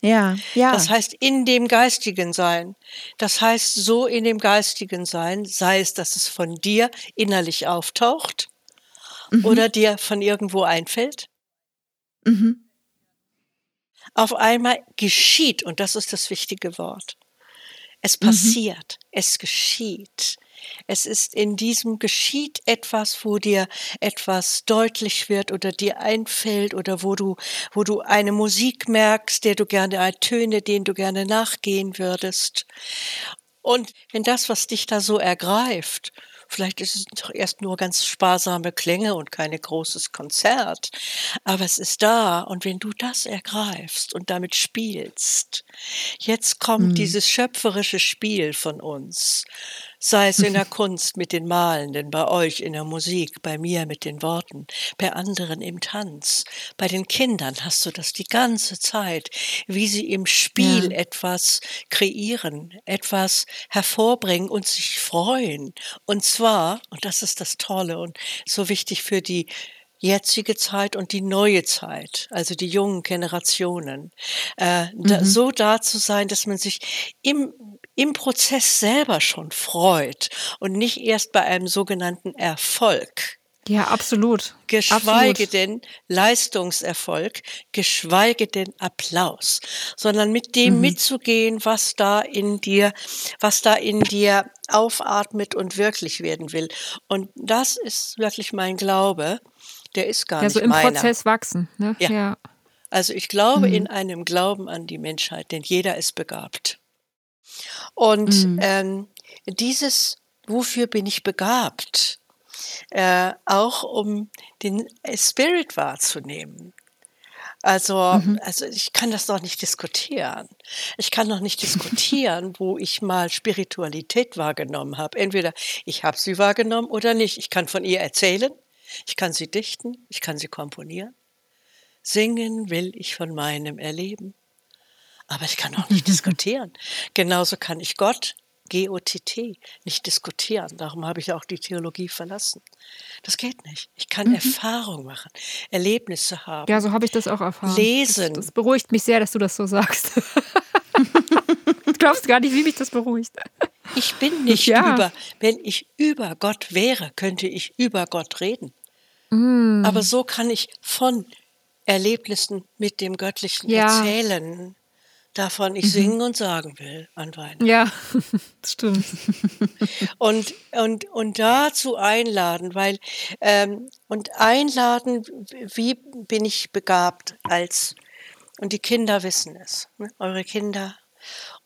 Ja, ja. Das heißt in dem Geistigen sein. Das heißt so in dem Geistigen sein, sei es, dass es von dir innerlich auftaucht mhm. oder dir von irgendwo einfällt Mhm. Auf einmal geschieht, und das ist das wichtige Wort. Es mhm. passiert, mhm. es geschieht. Es ist in diesem geschieht etwas, wo dir etwas deutlich wird oder dir einfällt oder wo du, wo du eine Musik merkst, der du gerne Töne, denen du gerne nachgehen würdest. Und wenn das, was dich da so ergreift, Vielleicht ist es doch erst nur ganz sparsame Klänge und kein großes Konzert. Aber es ist da. Und wenn du das ergreifst und damit spielst, jetzt kommt mhm. dieses schöpferische Spiel von uns sei es in der Kunst mit den Malenden, bei euch in der Musik, bei mir mit den Worten, bei anderen im Tanz. Bei den Kindern hast du das die ganze Zeit, wie sie im Spiel ja. etwas kreieren, etwas hervorbringen und sich freuen. Und zwar, und das ist das Tolle und so wichtig für die jetzige Zeit und die neue Zeit, also die jungen Generationen, äh, mhm. da, so da zu sein, dass man sich im im Prozess selber schon freut und nicht erst bei einem sogenannten Erfolg. Ja, absolut. Geschweige absolut. denn Leistungserfolg, geschweige denn Applaus, sondern mit dem mhm. mitzugehen, was da in dir, was da in dir aufatmet und wirklich werden will. Und das ist wirklich mein Glaube. Der ist gar ja, nicht so im meiner. Prozess wachsen. Ne? Ja. ja. Also ich glaube mhm. in einem Glauben an die Menschheit, denn jeder ist begabt. Und mhm. ähm, dieses, wofür bin ich begabt? Äh, auch um den Spirit wahrzunehmen. Also, mhm. also ich kann das doch nicht diskutieren. Ich kann doch nicht diskutieren, wo ich mal Spiritualität wahrgenommen habe. Entweder ich habe sie wahrgenommen oder nicht. Ich kann von ihr erzählen, ich kann sie dichten, ich kann sie komponieren. Singen will ich von meinem Erleben. Aber ich kann auch nicht diskutieren. Genauso kann ich Gott, G-O-T-T, nicht diskutieren. Darum habe ich auch die Theologie verlassen. Das geht nicht. Ich kann mhm. Erfahrung machen, Erlebnisse haben. Ja, so habe ich das auch erfahren. Lesen. Das, das beruhigt mich sehr, dass du das so sagst. du glaubst gar nicht, wie mich das beruhigt. Ich bin nicht Ja. über. Wenn ich über Gott wäre, könnte ich über Gott reden. Mm. Aber so kann ich von Erlebnissen mit dem Göttlichen Ja. Erzählen, davon ich singen und sagen will an Weihnachten. Ja, stimmt. Und, und, und dazu einladen, weil, ähm, und einladen, wie bin ich begabt als, und die Kinder wissen es, ne? eure Kinder.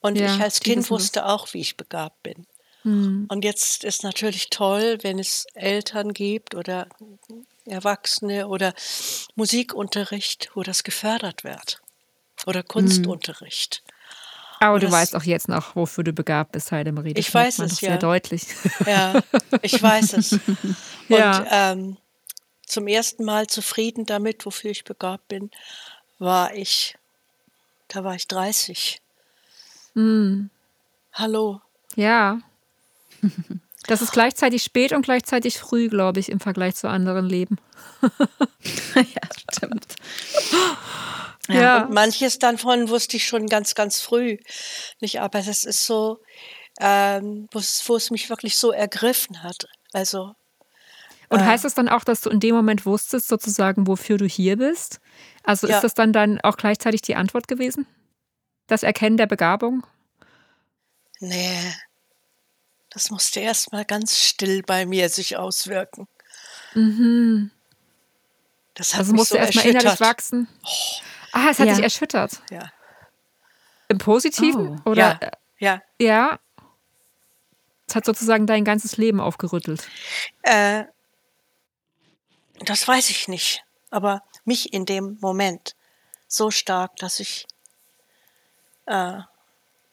Und Ja, ich als Kind wusste auch, wie ich begabt bin. Hm. Und jetzt ist natürlich toll, wenn es Eltern gibt oder Erwachsene oder Musikunterricht, wo das gefördert wird. Oder Kunstunterricht. Aber Und du das- weißt auch jetzt noch, wofür du begabt bist, Heidemarie. Das Ich weiß es, doch sehr ja. deutlich. Ja, ich weiß es. Und Ja. ähm, zum ersten Mal zufrieden damit, wofür ich begabt bin, war ich, da war ich 30. Hm. Hallo. Ja. Das ist gleichzeitig spät und gleichzeitig früh, glaube ich, im Vergleich zu anderen Leben. ja, stimmt. Ja. Und manches davon wusste ich schon ganz, ganz früh. Nicht, aber das ist so, ähm, wo es mich wirklich so ergriffen hat. Also, Und heißt das dann auch, dass du in dem Moment wusstest, sozusagen, wofür du hier bist? Also Ja. ist das dann dann auch gleichzeitig die Antwort gewesen? Das Erkennen der Begabung? nee, das musste erst mal ganz still bei mir sich auswirken. Das hat Also musste so erstmal innerlich wachsen. Ah, es hat Ja. dich erschüttert. Ja, Im Positiven? Oh. Oder ja, ja. ja. Es hat sozusagen dein ganzes Leben aufgerüttelt. Äh, das weiß ich nicht, aber mich in dem Moment so stark, dass ich, äh,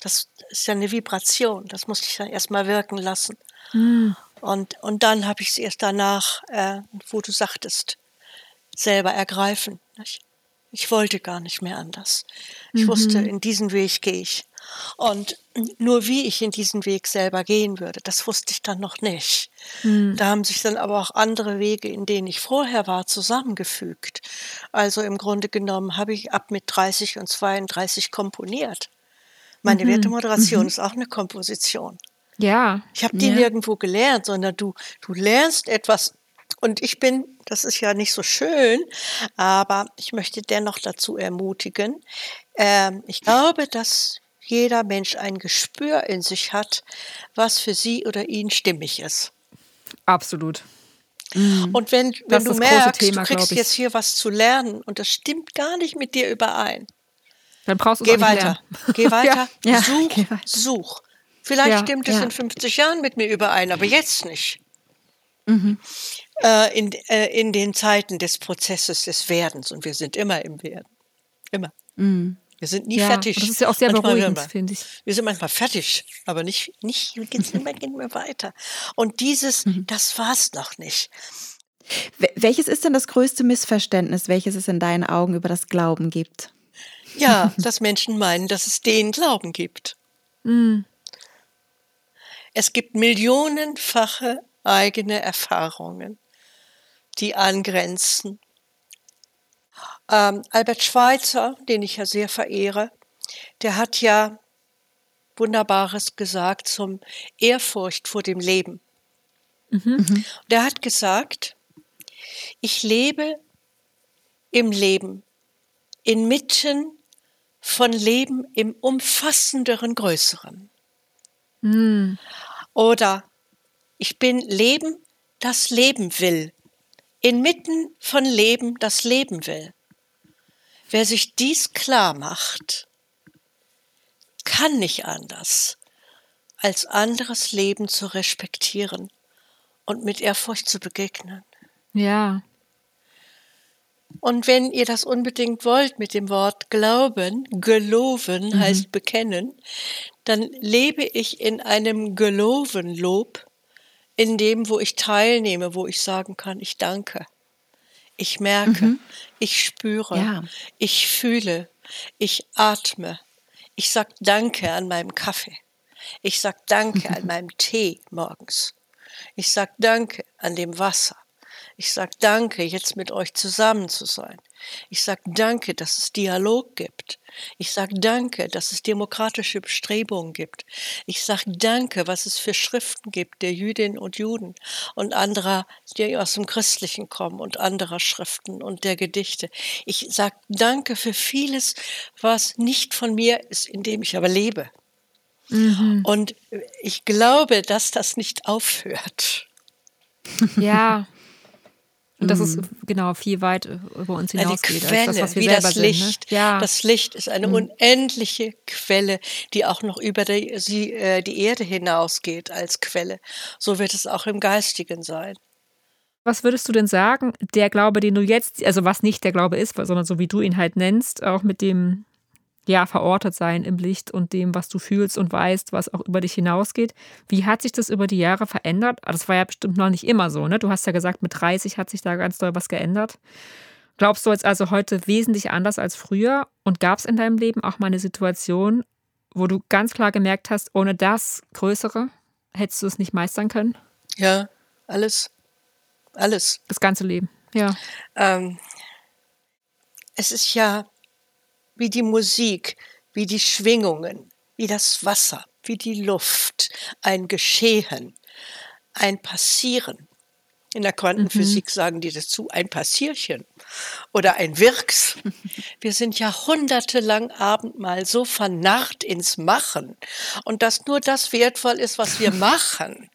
das ist ja eine Vibration, das musste ich dann erstmal wirken lassen. Und, und dann habe ich es erst danach, äh, wo du sagtest, selber ergreifen. Nicht? Ich wollte gar nicht mehr anders. Ich wusste, in diesen Weg gehe ich. Und nur wie ich in diesen Weg selber gehen würde, das wusste ich dann noch nicht. Da haben sich dann aber auch andere Wege, in denen ich vorher war, zusammengefügt. Also im Grunde genommen habe ich ab mit 30 und 32 komponiert. Meine Wertemoderation ist auch eine Komposition. Ja. Ich habe die Ja. nirgendwo gelernt, sondern du, du lernst etwas. Und ich bin, das ist ja nicht so schön, aber ich möchte dennoch dazu ermutigen. Ähm, ich glaube, dass jeder Mensch ein Gespür in sich hat, was für sie oder ihn stimmig ist. Absolut. Und wenn, Das wenn du merkst, Thema, du kriegst jetzt hier was zu lernen und das stimmt gar nicht mit dir überein, Dann brauchst du es geh weiter. Geh weiter, Ja, such, geh weiter. such. Vielleicht Ja, stimmt es ja. in 50 Jahren mit mir überein, aber jetzt nicht. Mhm. Äh, in, äh, in den Zeiten des Prozesses des Werdens und wir sind immer im Werden. Immer. Wir sind nie Ja, fertig. das ist ja auch sehr Manchmal beruhigend, finde ich. Wir sind manchmal fertig, aber nicht, nicht, gehen immer gehen wir weiter. Und dieses, Mhm. das war's noch nicht. Wel- Welches ist denn das größte Missverständnis, welches es in deinen Augen über das Glauben gibt? Ja, dass Menschen meinen, dass es den Glauben gibt. Mhm. Es gibt millionenfache eigene Erfahrungen, die angrenzen. Ähm, Albert Schweitzer, den ich ja sehr verehre, der hat ja Wunderbares gesagt zum Ehrfurcht vor dem Leben. Der hat gesagt, ich lebe im Leben, inmitten von Leben im umfassenderen Größeren. Oder ich bin Leben, das leben will, inmitten von Leben, das leben will. Wer sich dies klar macht, kann nicht anders, als anderes Leben zu respektieren und mit Ehrfurcht zu begegnen. Ja. Und wenn ihr das unbedingt wollt mit dem Wort glauben, geloven heißt bekennen, dann lebe ich in einem Gelovenlob, in dem, wo ich teilnehme, wo ich sagen kann, ich danke. Ich merke, ich spüre, Ja. ich fühle, ich atme. Ich sag Danke an meinem Kaffee. Ich sag Danke an meinem Tee morgens. Ich sag Danke an dem Wasser. Ich sage danke, jetzt mit euch zusammen zu sein. Ich sage danke, dass es Dialog gibt. Ich sage danke, dass es demokratische Bestrebungen gibt. Ich sage danke, was es für Schriften gibt, der Jüdinnen und Juden und anderer, die aus dem Christlichen kommen und anderer Schriften und der Gedichte. Ich sage danke für vieles, was nicht von mir ist, in dem ich aber lebe. Mhm. Und ich glaube, dass das nicht aufhört. Ja. Und das ist mhm. genau viel weit über uns hinausgeht. Eine Quelle, als das, was wir wie das Licht. Sind, ne? ja. Das Licht ist eine mhm. unendliche Quelle, die auch noch über die, sie, äh, die Erde hinausgeht als Quelle. So wird es auch im Geistigen sein. Was würdest du denn sagen, der Glaube, den du jetzt, also was nicht der Glaube ist, sondern so wie du ihn halt nennst, auch mit dem ja, verortet sein im Licht und dem, was du fühlst und weißt, was auch über dich hinausgeht. Wie hat sich das über die Jahre verändert? Ah, das war ja bestimmt noch nicht immer so, ne? Du hast ja gesagt, mit 30 hat sich da ganz doll was geändert. Glaubst du jetzt also heute wesentlich anders als früher? Und gab es in deinem Leben auch mal eine Situation, wo du ganz klar gemerkt hast, ohne das Größere hättest du es nicht meistern können? Ja, alles. Alles. Das ganze Leben, ja. Ähm, es ist ja wie die Musik, wie die Schwingungen, wie das Wasser, wie die Luft, ein Geschehen, ein Passieren. In der Quantenphysik mhm. sagen die dazu ein Passierchen oder ein Wirks. Wir sind jahrhundertelang Abendmahl so vernarrt ins Machen und dass nur das wertvoll ist, was wir machen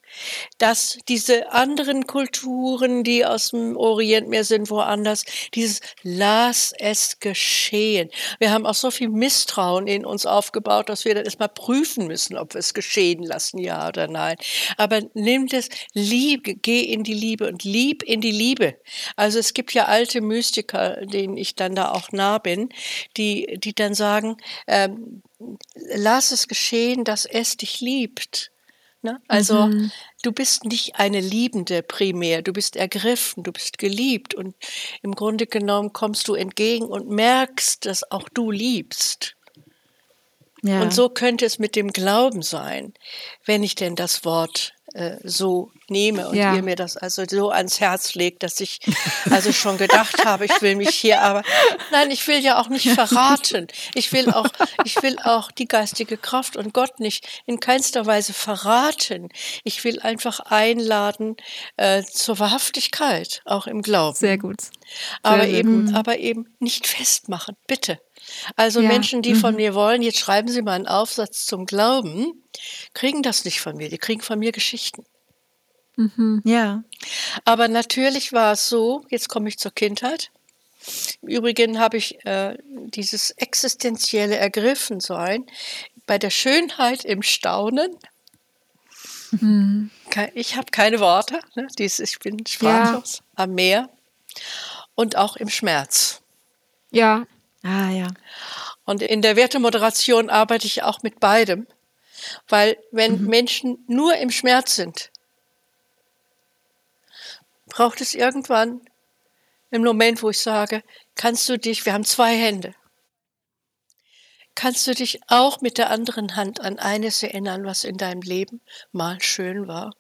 dass diese anderen Kulturen, die aus dem Orient mehr sind, woanders, dieses lass es geschehen. Wir haben auch so viel Misstrauen in uns aufgebaut, dass wir dann erstmal prüfen müssen, ob wir es geschehen lassen, ja oder nein. Aber nimm das, lieb, geh in die Liebe und lieb in die Liebe. Also es gibt ja alte Mystiker, denen ich dann da auch nah bin, die, die dann sagen, ähm, lass es geschehen, dass es dich liebt. Ne? Also mhm. du bist nicht eine Liebende primär, du bist ergriffen, du bist geliebt und im Grunde genommen kommst du entgegen und merkst, dass auch du liebst. Ja. Und so könnte es mit dem Glauben sein, wenn ich denn das Wort äh, so nehme und ja. ihr mir das also so ans Herz legt, dass ich also schon gedacht habe, ich will mich hier aber nein, ich will ja auch nicht verraten. Ich will auch ich will auch die geistige Kraft und Gott nicht in keinster Weise verraten. Ich will einfach einladen äh, zur Wahrhaftigkeit, auch im Glauben. Sehr gut. Sehr aber eben gut. aber eben nicht festmachen, bitte. Also ja. Menschen, die mhm. von mir wollen, jetzt schreiben Sie mal einen Aufsatz zum Glauben, kriegen das nicht von mir. Die kriegen von mir Geschichten. Mhm. Ja. Aber natürlich war es so, jetzt komme ich zur Kindheit. Im Übrigen habe ich äh, dieses existenzielle Ergriffensein bei der Schönheit im Staunen. Mhm. Ich habe keine Worte, ne? Dies, ich bin sprachlos ja. am Meer und auch im Schmerz. Ja. Ah, ja. Und in der Wertemoderation arbeite ich auch mit beidem. Weil wenn mhm. Menschen nur im Schmerz sind, braucht es irgendwann im Moment, wo ich sage, kannst du dich, wir haben zwei Hände, kannst du dich auch mit der anderen Hand an eines erinnern, was in deinem Leben mal schön war?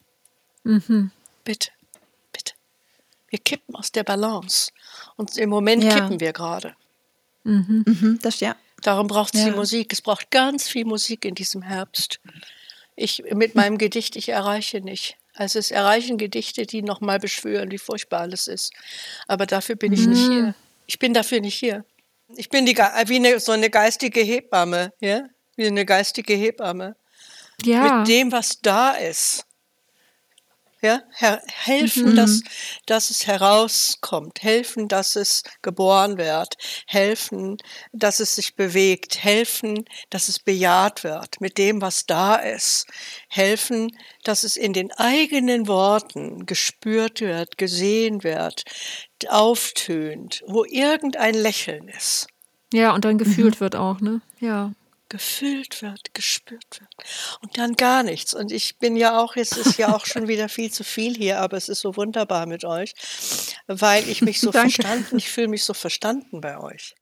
Mhm. Bitte, bitte. Wir kippen aus der Balance. Und im Moment ja. kippen wir gerade. Mhm. Mhm, das ja. Darum braucht es ja. die Musik. Es braucht ganz viel Musik in diesem Herbst. Ich mit meinem Gedicht, ich erreiche nicht. Also es erreichen Gedichte, die nochmal beschwören, wie furchtbar alles ist. Aber dafür bin ich mhm. nicht hier. Ich bin dafür nicht hier. Ich bin die, wie eine, so eine geistige Hebamme, ja? Wie eine geistige Hebamme. Ja. Mit dem, was da ist. Ja, helfen, mhm. dass, dass es herauskommt, helfen, dass es geboren wird, helfen, dass es sich bewegt, helfen, dass es bejaht wird mit dem, was da ist, helfen, dass es in den eigenen Worten gespürt wird, gesehen wird, auftönt, wo irgendein Lächeln ist. Ja, und dann gefühlt mhm. wird auch, ne? Ja gefühlt wird, gespürt wird und dann gar nichts. Und ich bin ja auch, jetzt ist ja auch schon wieder viel zu viel hier, aber es ist so wunderbar mit euch, weil ich mich so verstanden, ich fühle mich so verstanden bei euch.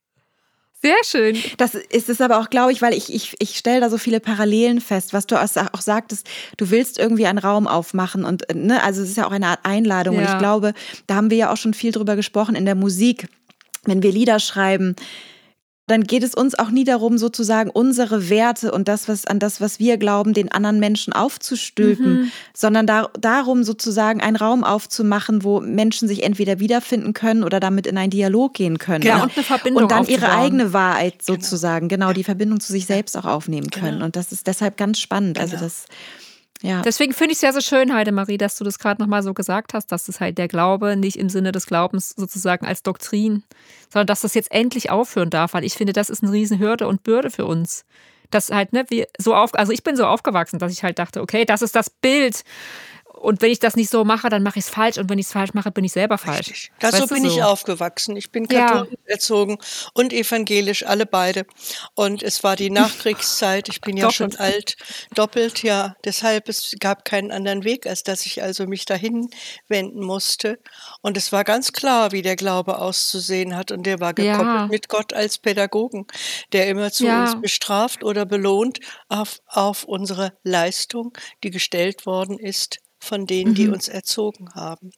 Sehr schön. Das ist es aber auch, glaube ich, weil ich, ich, ich stelle da so viele Parallelen fest, was du auch sagtest, du willst irgendwie einen Raum aufmachen und, ne, also es ist ja auch eine Art Einladung ja. und ich glaube, da haben wir ja auch schon viel drüber gesprochen in der Musik, wenn wir Lieder schreiben, dann geht es uns auch nie darum, sozusagen unsere Werte und das, was an das, was wir glauben, den anderen Menschen aufzustülpen, mhm. sondern da, darum, sozusagen einen Raum aufzumachen, wo Menschen sich entweder wiederfinden können oder damit in einen Dialog gehen können. Genau, und eine Verbindung. Und dann ihre eigene Wahrheit genau. sozusagen, genau, genau die Verbindung zu sich selbst auch aufnehmen können. Genau. Und das ist deshalb ganz spannend. Also genau. Also das ja. Deswegen finde ich es ja so schön, Heidemarie, dass du das gerade nochmal so gesagt hast, dass es halt der Glaube nicht im Sinne des Glaubens sozusagen als Doktrin, sondern dass das jetzt endlich aufhören darf, weil ich finde, das ist eine Riesenhürde und Bürde für uns. Das halt, ne, wie so auf, also ich bin so aufgewachsen, dass ich halt dachte, okay, das ist das Bild und wenn ich das nicht so mache, dann mache ich es falsch. Und wenn ich es falsch mache, bin ich selber falsch. Richtig. Da so bin so? ich aufgewachsen. Ich bin katholisch ja. erzogen und evangelisch, alle beide. Und es war die Nachkriegszeit. Ich bin ja schon alt, doppelt, ja. Deshalb es gab keinen anderen Weg, als dass ich also mich dahin wenden musste. Und es war ganz klar, wie der Glaube auszusehen hat. Und der war gekoppelt ja. mit Gott als Pädagogen, der immer zu ja. uns bestraft oder belohnt auf, auf unsere Leistung, die gestellt worden ist von denen, die mhm. uns erzogen haben.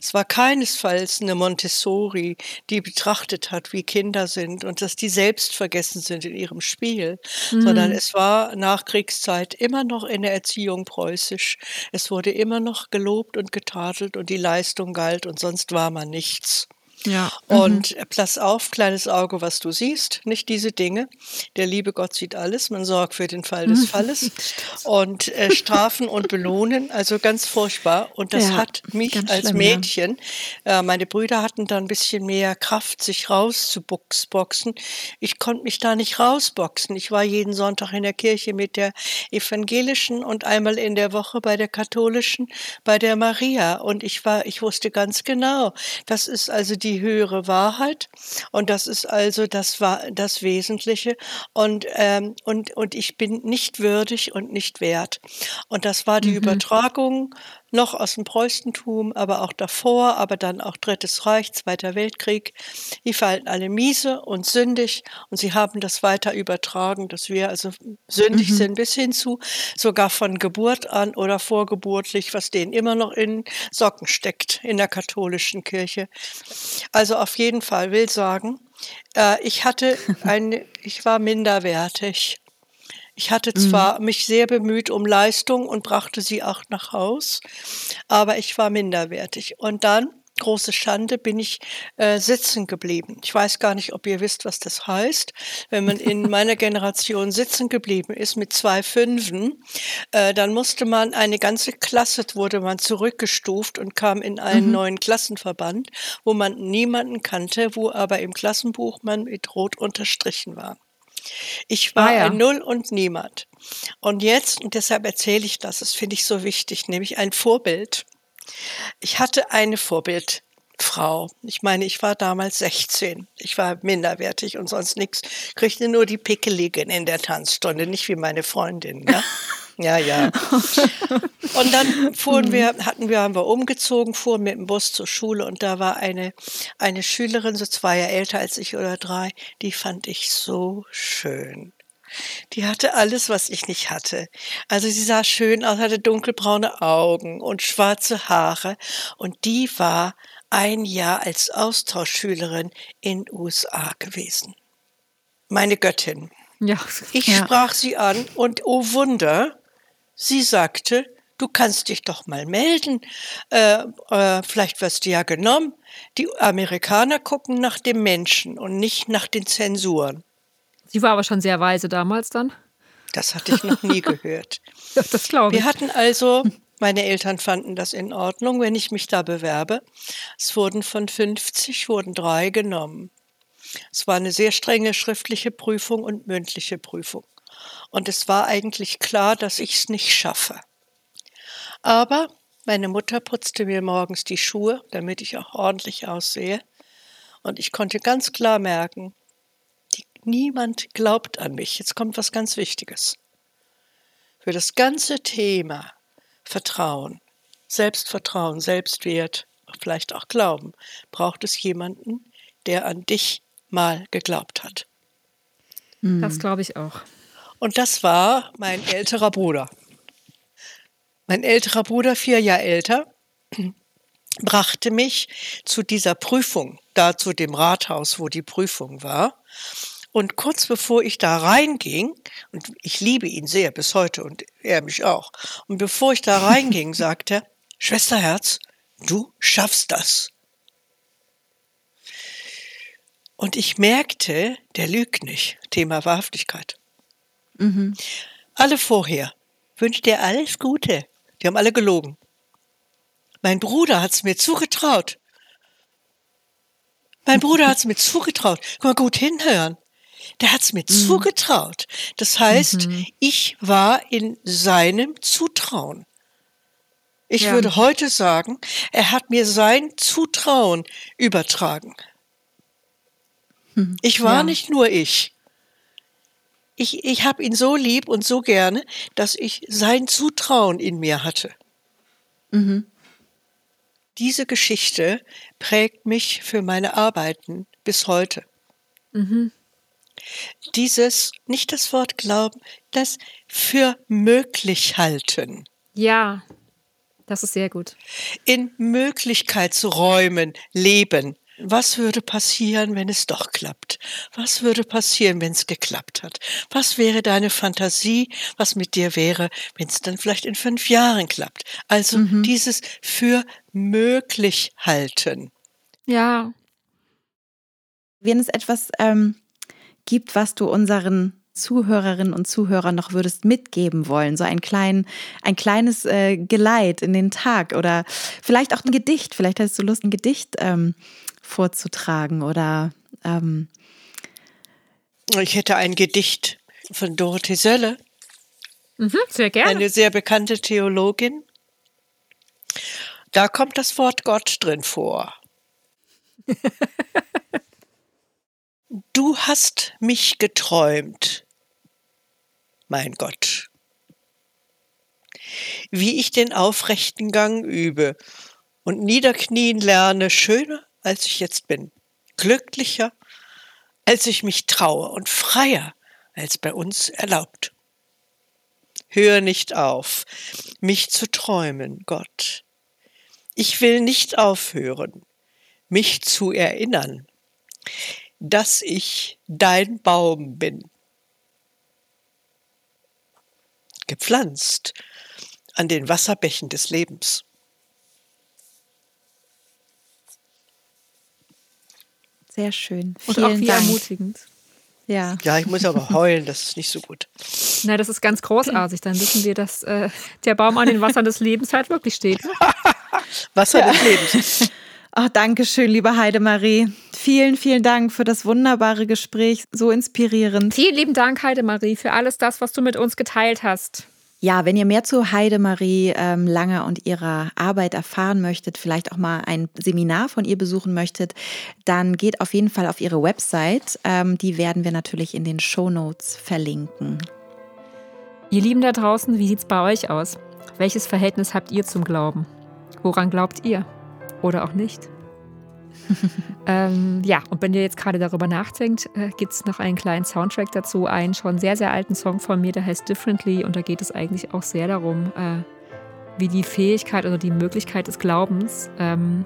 Es war keinesfalls eine Montessori, die betrachtet hat, wie Kinder sind und dass die selbst vergessen sind in ihrem Spiel, mhm. sondern es war nach Kriegszeit immer noch in der Erziehung preußisch. Es wurde immer noch gelobt und getadelt und die Leistung galt und sonst war man nichts. Ja. Und mhm. pass auf, kleines Auge, was du siehst, nicht diese Dinge. Der liebe Gott sieht alles, man sorgt für den Fall des Falles. und äh, strafen und belohnen, also ganz furchtbar. Und das ja, hat mich als schlimm, Mädchen, ja. äh, meine Brüder hatten da ein bisschen mehr Kraft, sich rauszuboxen. Ich konnte mich da nicht rausboxen. Ich war jeden Sonntag in der Kirche mit der evangelischen und einmal in der Woche bei der katholischen, bei der Maria. Und ich war, ich wusste ganz genau, das ist also die die höhere Wahrheit und das ist also das, das Wesentliche und, ähm, und, und ich bin nicht würdig und nicht wert. Und das war die mhm. Übertragung noch aus dem Preußentum, aber auch davor, aber dann auch Drittes Reich, Zweiter Weltkrieg. Die fallen alle miese und sündig und sie haben das weiter übertragen, dass wir also sündig mhm. sind bis hin zu sogar von Geburt an oder vorgeburtlich, was denen immer noch in Socken steckt in der katholischen Kirche. Also auf jeden Fall will sagen, äh, ich hatte eine, ich war minderwertig. Ich hatte mhm. zwar mhm. mich sehr bemüht um Leistung und brachte sie auch nach Haus, aber ich war minderwertig. Und dann große Schande, bin ich äh, sitzen geblieben. Ich weiß gar nicht, ob ihr wisst, was das heißt. Wenn man in meiner Generation sitzen geblieben ist mit zwei Fünfen, äh, dann musste man eine ganze Klasse, wurde man zurückgestuft und kam in einen mhm. neuen Klassenverband, wo man niemanden kannte, wo aber im Klassenbuch man mit rot unterstrichen war. Ich war ah, ja. ein Null und Niemand. Und jetzt, und deshalb erzähle ich das, das finde ich so wichtig, nämlich ein Vorbild. Ich hatte eine Vorbildfrau. Ich meine, ich war damals 16. Ich war minderwertig und sonst nichts. Kriegte nur die Pickeligen in der Tanzstunde, nicht wie meine Freundin. Ne? Ja, ja. Und dann fuhren wir, hatten wir, haben wir umgezogen, fuhren mit dem Bus zur Schule und da war eine, eine Schülerin, so zwei Jahre älter als ich oder drei, die fand ich so schön. Die hatte alles, was ich nicht hatte. Also sie sah schön aus, hatte dunkelbraune Augen und schwarze Haare und die war ein Jahr als Austauschschülerin in USA gewesen. Meine Göttin. Ja. Ich ja. sprach sie an und oh Wunder, Sie sagte, du kannst dich doch mal melden, äh, äh, vielleicht wirst du ja genommen. Die Amerikaner gucken nach dem Menschen und nicht nach den Zensuren. Sie war aber schon sehr weise damals dann. Das hatte ich noch nie gehört. ja, das glaube ich. Wir hatten also, meine Eltern fanden das in Ordnung, wenn ich mich da bewerbe. Es wurden von 50, wurden drei genommen. Es war eine sehr strenge schriftliche Prüfung und mündliche Prüfung. Und es war eigentlich klar, dass ich es nicht schaffe. Aber meine Mutter putzte mir morgens die Schuhe, damit ich auch ordentlich aussehe. Und ich konnte ganz klar merken, die, niemand glaubt an mich. Jetzt kommt was ganz Wichtiges. Für das ganze Thema Vertrauen, Selbstvertrauen, Selbstwert, vielleicht auch Glauben, braucht es jemanden, der an dich mal geglaubt hat. Das glaube ich auch. Und das war mein älterer Bruder. Mein älterer Bruder, vier Jahre älter, brachte mich zu dieser Prüfung, da zu dem Rathaus, wo die Prüfung war. Und kurz bevor ich da reinging, und ich liebe ihn sehr bis heute und er mich auch, und bevor ich da reinging, sagte er, Schwesterherz, du schaffst das. Und ich merkte, der lügt nicht. Thema Wahrhaftigkeit. Mhm. Alle vorher wünscht er alles Gute. Die haben alle gelogen. Mein Bruder hat es mir zugetraut. Mein Bruder hat es mir zugetraut. Guck mal gut hinhören. Der hat es mir mhm. zugetraut. Das heißt, mhm. ich war in seinem Zutrauen. Ich ja. würde heute sagen, er hat mir sein Zutrauen übertragen. Mhm. Ich war ja. nicht nur ich. Ich, ich habe ihn so lieb und so gerne, dass ich sein Zutrauen in mir hatte. Mhm. Diese Geschichte prägt mich für meine Arbeiten bis heute. Mhm. Dieses, nicht das Wort glauben, das für möglich halten. Ja, das ist sehr gut. In Möglichkeitsräumen leben. Was würde passieren, wenn es doch klappt? Was würde passieren, wenn es geklappt hat? Was wäre deine Fantasie, was mit dir wäre, wenn es dann vielleicht in fünf Jahren klappt? Also mhm. dieses für möglich halten. Ja. Wenn es etwas ähm, gibt, was du unseren Zuhörerinnen und Zuhörern noch würdest mitgeben wollen? So ein, klein, ein kleines äh, Geleit in den Tag oder vielleicht auch ein Gedicht. Vielleicht hättest du Lust, ein Gedicht ähm, vorzutragen oder ähm ich hätte ein Gedicht von Dorothee Sölle. Mhm, sehr gerne. Eine sehr bekannte Theologin. Da kommt das Wort Gott drin vor. du hast mich geträumt, mein Gott. Wie ich den aufrechten Gang übe und niederknien lerne, schöner als ich jetzt bin, glücklicher, als ich mich traue und freier, als bei uns erlaubt. Hör nicht auf, mich zu träumen, Gott. Ich will nicht aufhören, mich zu erinnern, dass ich dein Baum bin. Gepflanzt an den Wasserbächen des Lebens. Sehr schön. Vielen Und auch wie Dank. ermutigend. Ja. ja, ich muss aber heulen, das ist nicht so gut. Na, das ist ganz großartig. Dann wissen wir, dass äh, der Baum an den Wassern des Lebens halt wirklich steht. Wasser ja. des Lebens. Oh, danke schön, liebe Heidemarie. Vielen, vielen Dank für das wunderbare Gespräch. So inspirierend. Vielen lieben Dank, Heidemarie, für alles das, was du mit uns geteilt hast. Ja, wenn ihr mehr zu Heidemarie ähm, Langer und ihrer Arbeit erfahren möchtet, vielleicht auch mal ein Seminar von ihr besuchen möchtet, dann geht auf jeden Fall auf ihre Website. Ähm, die werden wir natürlich in den Show Notes verlinken. Ihr Lieben da draußen, wie sieht's bei euch aus? Welches Verhältnis habt ihr zum Glauben? Woran glaubt ihr? Oder auch nicht? ähm, ja, und wenn ihr jetzt gerade darüber nachdenkt, äh, gibt es noch einen kleinen Soundtrack dazu, einen schon sehr, sehr alten Song von mir, der heißt Differently. Und da geht es eigentlich auch sehr darum, äh, wie die Fähigkeit oder die Möglichkeit des Glaubens ähm,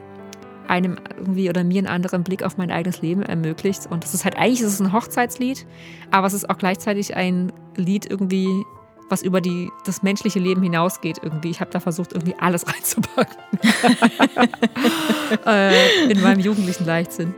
einem irgendwie oder mir einen anderen Blick auf mein eigenes Leben ermöglicht. Und das ist halt eigentlich ist es ein Hochzeitslied, aber es ist auch gleichzeitig ein Lied irgendwie was über die, das menschliche Leben hinausgeht irgendwie. Ich habe da versucht, irgendwie alles reinzupacken. äh, in meinem jugendlichen Leichtsinn.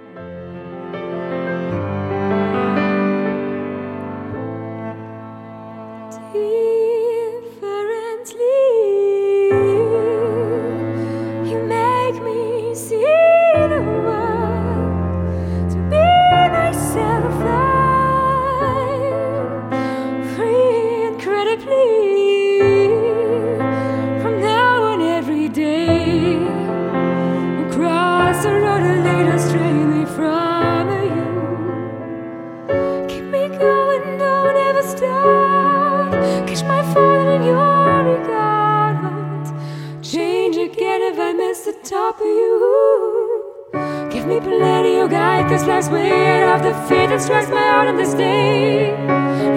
Me plenty, oh guide this last weight of the fear that strikes my heart on this day.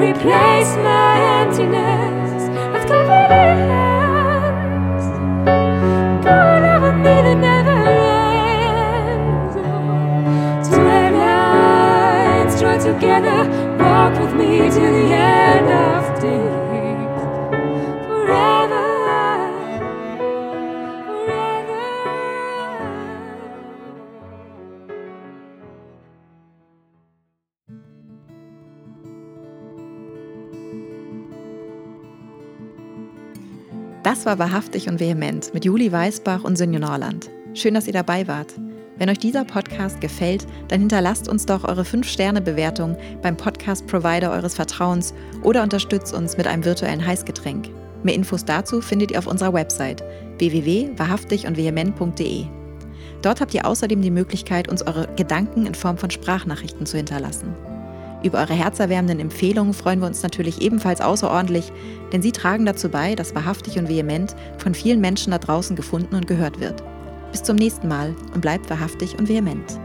replace my emptiness with confident hands. Go love with me that never ends. Two lines join together, walk with me to the end of days. War Wahrhaftig und Vehement mit Juli Weisbach und Sönje Norland. Schön, dass ihr dabei wart. Wenn euch dieser Podcast gefällt, dann hinterlasst uns doch eure 5-Sterne-Bewertung beim Podcast-Provider eures Vertrauens oder unterstützt uns mit einem virtuellen Heißgetränk. Mehr Infos dazu findet ihr auf unserer Website www.wahrhaftigundvehement.de. Dort habt ihr außerdem die Möglichkeit, uns eure Gedanken in Form von Sprachnachrichten zu hinterlassen. Über eure herzerwärmenden Empfehlungen freuen wir uns natürlich ebenfalls außerordentlich, denn sie tragen dazu bei, dass wahrhaftig und vehement von vielen Menschen da draußen gefunden und gehört wird. Bis zum nächsten Mal und bleibt wahrhaftig und vehement.